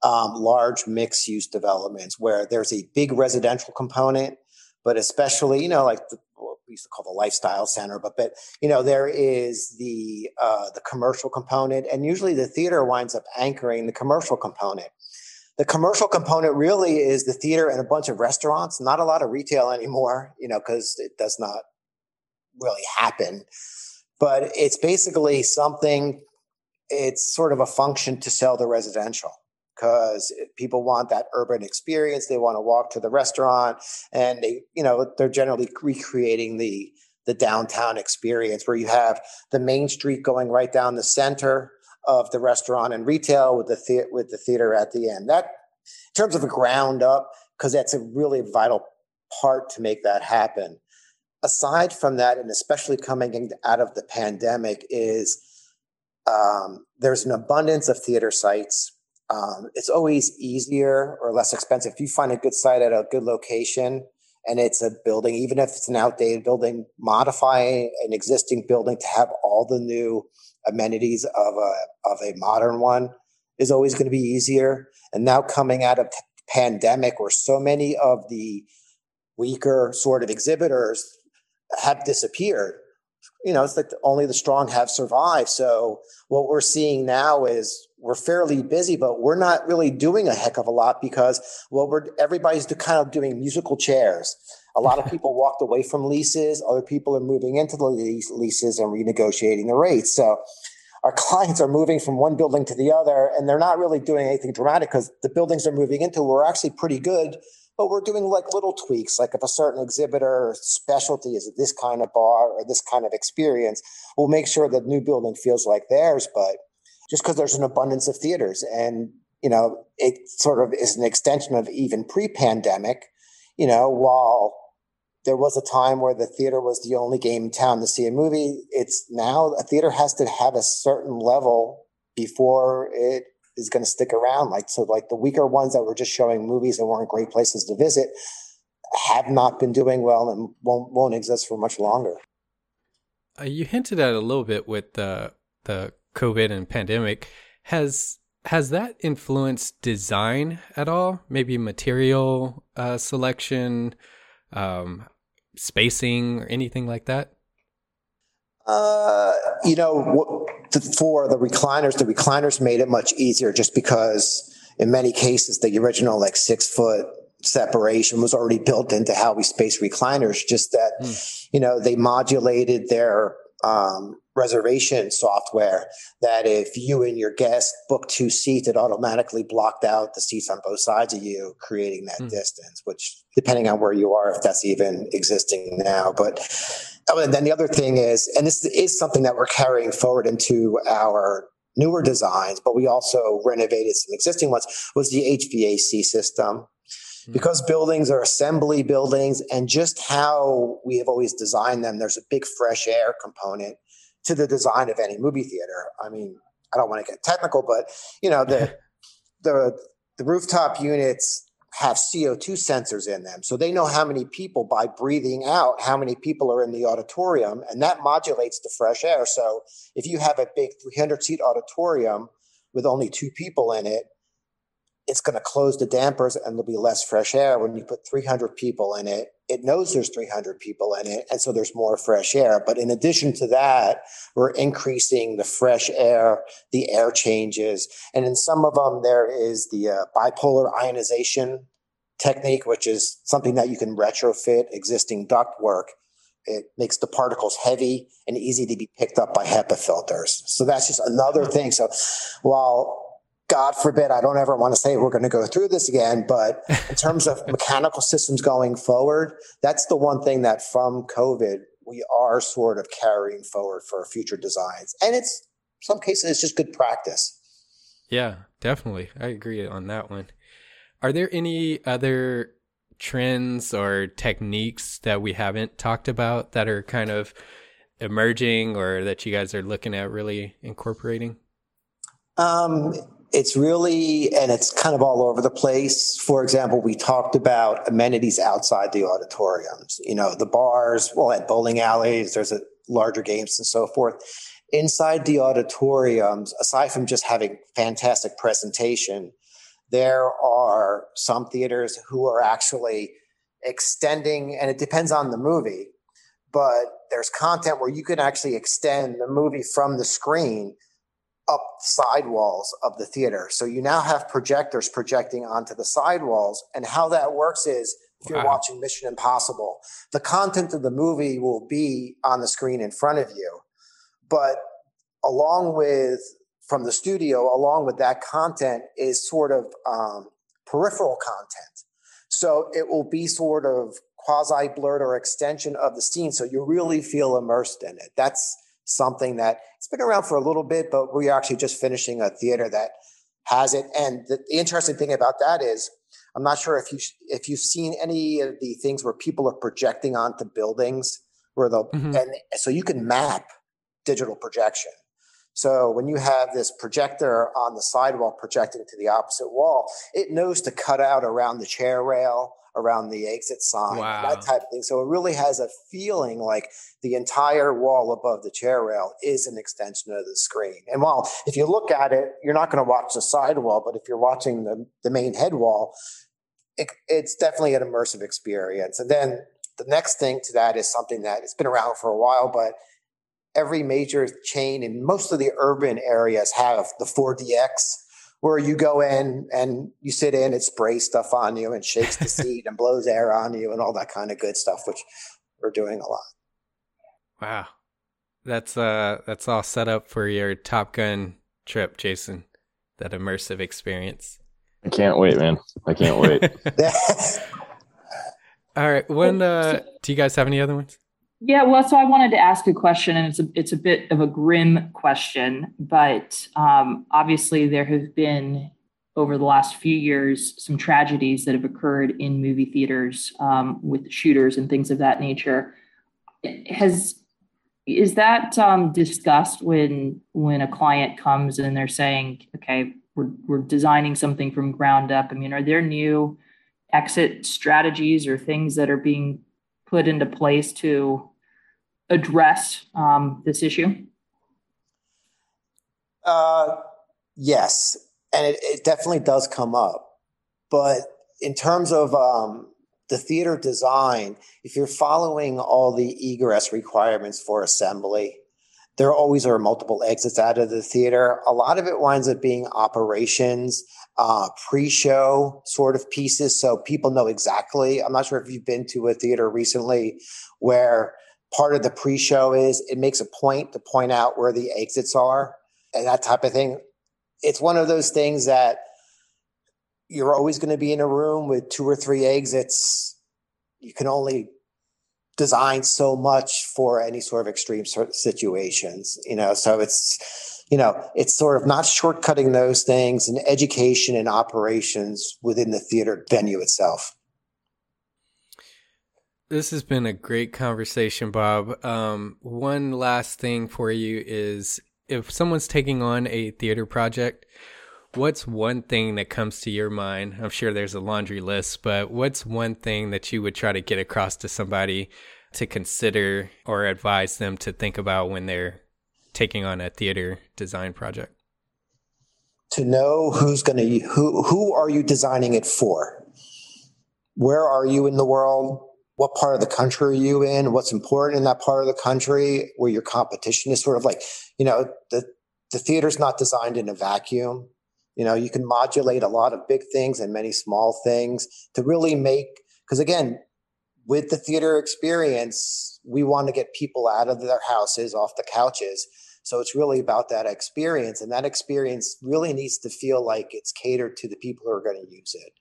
um, large mixed use developments where there's a big residential component, but especially, you know, like the, used to call the lifestyle center, but but you know there is the uh, the commercial component, and usually the theater winds up anchoring the commercial component. The commercial component really is the theater and a bunch of restaurants. Not a lot of retail anymore, you know, because it does not really happen. But it's basically something. It's sort of a function to sell the residential because people want that urban experience. They want to walk to the restaurant, and they, you know, they're generally recreating the the downtown experience where you have the main street going right down the center of the restaurant and retail with the, the- with the theater at the end. That, in terms of a ground up, because that's a really vital part to make that happen. Aside from that, and especially coming in, out of the pandemic, is um, there's an abundance of theater sites. Um, it's always easier or less expensive if you find a good site at a good location and it's a building, even if it's an outdated building, modify an existing building to have all the new amenities of a of a modern one is always going to be easier. And now coming out of the pandemic, where so many of the weaker sort of exhibitors have disappeared, you know, it's like only the strong have survived. So what we're seeing now is we're fairly busy, but we're not really doing a heck of a lot because well, we're everybody's kind of doing musical chairs. A lot of people walked away from leases. Other people are moving into the lease, leases and renegotiating the rates. So our clients are moving from one building to the other and they're not really doing anything dramatic because the buildings they're moving into were actually pretty good but we're doing like little tweaks like if a certain exhibitor specialty is this kind of bar or this kind of experience we'll make sure the new building feels like theirs but just because there's an abundance of theaters and you know it sort of is an extension of even pre-pandemic you know while there was a time where the theater was the only game in town to see a movie it's now a theater has to have a certain level before it is going to stick around. Like so, like the weaker ones that were just showing movies and weren't great places to visit have not been doing well and won't won't exist for much longer. Uh, you hinted at a little bit with the the COVID and pandemic. Has has that influenced design at all? Maybe material uh, selection, um, spacing, or anything like that? Uh, you know, for the recliners, the recliners made it much easier just because in many cases the original like six foot separation was already built into how we space recliners. Just that, mm. you know, they modulated their um, reservation software that if you and your guest booked two seats, it automatically blocked out the seats on both sides of you, creating that mm. distance, which depending on where you are, if that's even existing now. But oh, and then the other thing is, and this is something that we're carrying forward into our newer designs, but we also renovated some existing ones, was the HVAC system hmm. because buildings are assembly buildings and just how we have always designed them there's a big fresh air component to the design of any movie theater. I mean, I don't want to get technical, but you know, the the the rooftop units have CO2 sensors in them. So they know how many people by breathing out, how many people are in the auditorium, and that modulates the fresh air. So if you have a big 300 seat auditorium with only two people in it, it's going to close the dampers and there'll be less fresh air. When you put 300 people in it, it knows there's 300 people in it. And so there's more fresh air. But in addition to that, we're increasing the fresh air, the air changes. And in some of them, there is the uh, bipolar ionization technique, which is something that you can retrofit existing duct work It makes the particles heavy and easy to be picked up by HEPA filters. So that's just another thing. So while God forbid, I don't ever want to say we're going to go through this again, but in terms of mechanical systems going forward, that's the one thing that from COVID we are sort of carrying forward for future designs. And it's some cases it's just good practice. Yeah, definitely. I agree on that one. Are there any other trends or techniques that we haven't talked about that are kind of emerging or that you guys are looking at really incorporating? Um, it's really, and it's kind of all over the place. For example, we talked about amenities outside the auditoriums, you know, the bars, well, at bowling alleys, there's a larger games and so forth. Inside the auditoriums, aside from just having fantastic presentation, there are some theaters who are actually extending, and it depends on the movie, but there's content where you can actually extend the movie from the screen up sidewalls of the theater. So you now have projectors projecting onto the sidewalls. And how that works is if you're wow. watching Mission Impossible, the content of the movie will be on the screen in front of you. But along with, from the studio, along with that content is sort of um, peripheral content. So it will be sort of quasi blurred or extension of the scene. So you really feel immersed in it. That's something that it's been around for a little bit, but we're actually just finishing a theater that has it. And the, the interesting thing about that is, I'm not sure if you if you've seen any of the things where people are projecting onto buildings where they'll mm-hmm. and so you can map digital projection. So when you have this projector on the sidewall projecting to the opposite wall, it knows to cut out around the chair rail around the exit sign, wow. that type of thing. So it really has a feeling like the entire wall above the chair rail is an extension of the screen. And while if you look at it, you're not going to watch the side wall, but if you're watching the, the main head wall, it, it's definitely an immersive experience. And then the next thing to that is something that it's been around for a while, but every major chain in most of the urban areas have the 4DX where you go in and you sit in, it sprays stuff on you and shakes the seat and blows air on you and all that kind of good stuff, which we're doing a lot. Wow. That's uh that's all set up for your Top Gun trip, Jason. That immersive experience. I can't wait, man. I can't wait. all right. When uh do you guys have any other ones? Yeah, well, so I wanted to ask a question, and it's a it's a bit of a grim question, but um, obviously there have been over the last few years some tragedies that have occurred in movie theaters um, with shooters and things of that nature. Has is that um, discussed when when a client comes and they're saying, "Okay, we're we're designing something from ground up"? I mean, are there new exit strategies or things that are being put into place to address um, this issue? Uh, yes, and it, it, definitely does come up. But in terms of um, the theater design, if you're following all the egress requirements for assembly, there always are multiple exits out of the theater. A lot of it winds up being operations, uh, pre-show sort of pieces, so people know exactly. I'm not sure if you've been to a theater recently where part of the pre-show is it makes a point to point out where the exits are and that type of thing. It's one of those things that you're always going to be in a room with two or three exits. You can only design so much for any sort of extreme situations, you know. So it's, you know, it's sort of not shortcutting those things and education and operations within the theater venue itself. This has been a great conversation, Bob. Um, one last thing for you is if someone's taking on a theater project, what's one thing that comes to your mind? I'm sure there's a laundry list, but what's one thing that you would try to get across to somebody to consider or advise them to think about when they're taking on a theater design project? To know who's going to who who are you designing it for? Where are you in the world? What part of the country are you in? What's important in that part of the country where your competition is sort of like you know the the theater's not designed in a vacuum. You know you can modulate a lot of big things and many small things to really make because again with the theater experience we want to get people out of their houses off the couches. So it's really about that experience and that experience really needs to feel like it's catered to the people who are going to use it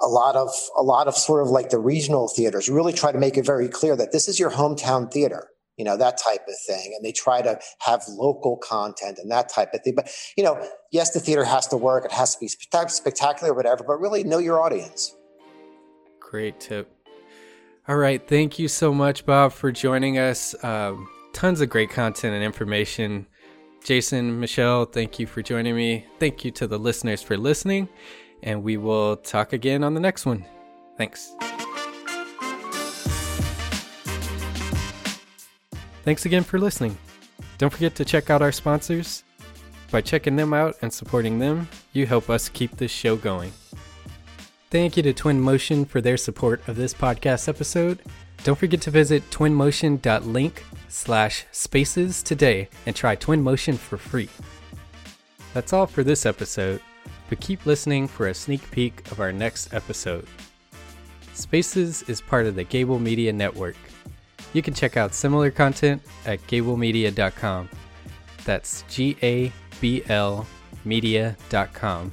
a lot of a lot of sort of like the regional theaters. Really try to make it very clear that this is your hometown theater you know that type of thing. And they try to have local content and that type of thing. But you know yes the theater has to work. It has to be spectacular or whatever but really know your audience. Great tip. All right. Thank you so much bob for joining us. Um, tons of great content and information. Jason michelle thank you for joining me. Thank you to the listeners for listening and we will talk again on the next one. Thanks. Thanks again for listening. Don't forget to check out our sponsors. By checking them out and supporting them, you help us keep this show going. Thank you to Twinmotion for their support of this podcast episode. Don't forget to visit twinmotion.link slash spaces today and try Twinmotion for free. That's all for this episode but keep listening for a sneak peek of our next episode. Spaces is part of the Gabl Media Network. You can check out similar content at gablmedia.com. That's G A B L media.com.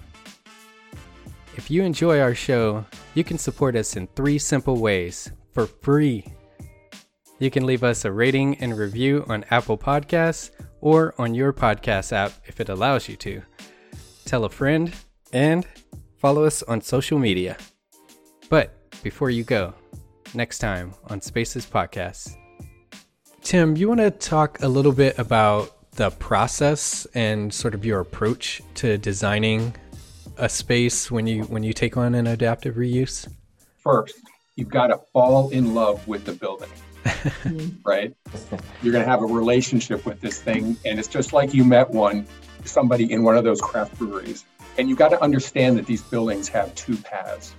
If you enjoy our show, you can support us in three simple ways for free. You can leave us a rating and review on Apple Podcasts or on your podcast app if it allows you to. Tell a friend and follow us on social media. But before you go, next time on Spaces Podcast, Tim, you want to talk a little bit about the process and sort of your approach to designing a space when you when you take on an adaptive reuse? First, you've got to fall in love with the building. right? You're going to have a relationship with this thing and it's just like you met one somebody in one of those craft breweries and you got to understand that these buildings have two paths.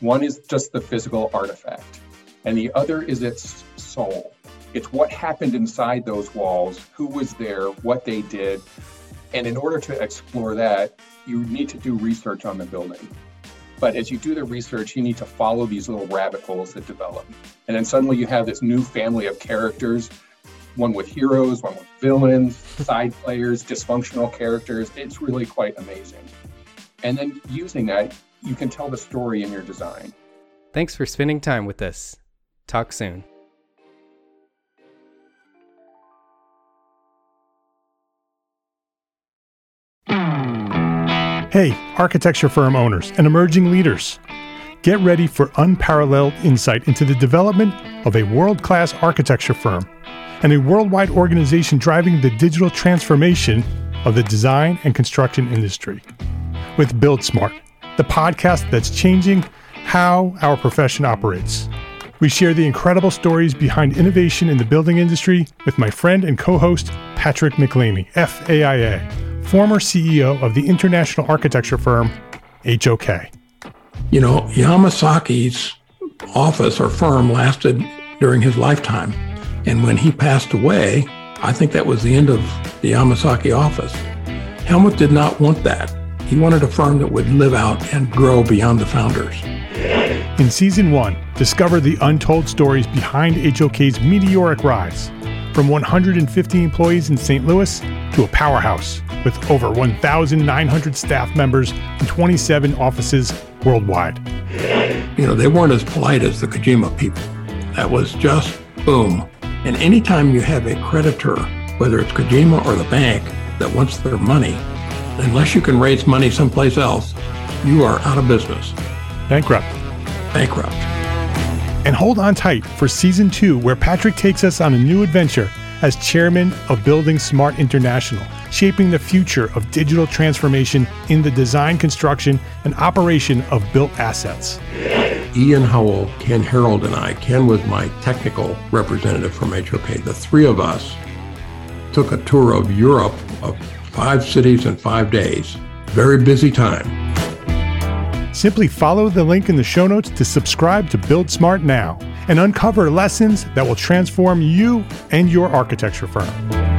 One is just the physical artifact, and the other is its soul. It's what happened inside those walls, who was there, what they did. And in order to explore that, you need to do research on the building. But as you do the research, you need to follow these little rabbit holes that develop. And then suddenly you have this new family of characters one with heroes, one with villains, side players, dysfunctional characters. It's really quite amazing. And then using that, you can tell the story in your design. Thanks for spending time with us. Talk soon. Hey, architecture firm owners and emerging leaders. Get ready for unparalleled insight into the development of a world class architecture firm and a worldwide organization driving the digital transformation of the design and construction industry. With Build Smart, the podcast that's changing how our profession operates. We share the incredible stories behind innovation in the building industry with my friend and co host, Patrick MacLeamy, FAIA, former CEO of the international architecture firm HOK. You know, Yamasaki's office or firm lasted during his lifetime. And when he passed away, I think that was the end of the Yamasaki office. Helmut did not want that. He wanted a firm that would live out and grow beyond the founders. In season one, discover the untold stories behind HOK's meteoric rise from 150 employees in St. Louis to a powerhouse with over 1,900 staff members and 27 offices worldwide. You know, they weren't as polite as the Kojima people. That was just boom. And anytime you have a creditor, whether it's Kojima or the bank, that wants their money, unless you can raise money someplace else, you are out of business. Bankrupt. Bankrupt. And hold on tight for season two, where Patrick takes us on a new adventure as chairman of Building Smart International, shaping the future of digital transformation in the design, construction, and operation of built assets. Ian Howell, Ken Harold, and I, Ken was my technical representative from HOK. The three of us took a tour of Europe of five cities in five days. Very busy time. Simply follow the link in the show notes to subscribe to Build Smart now and uncover lessons that will transform you and your architecture firm.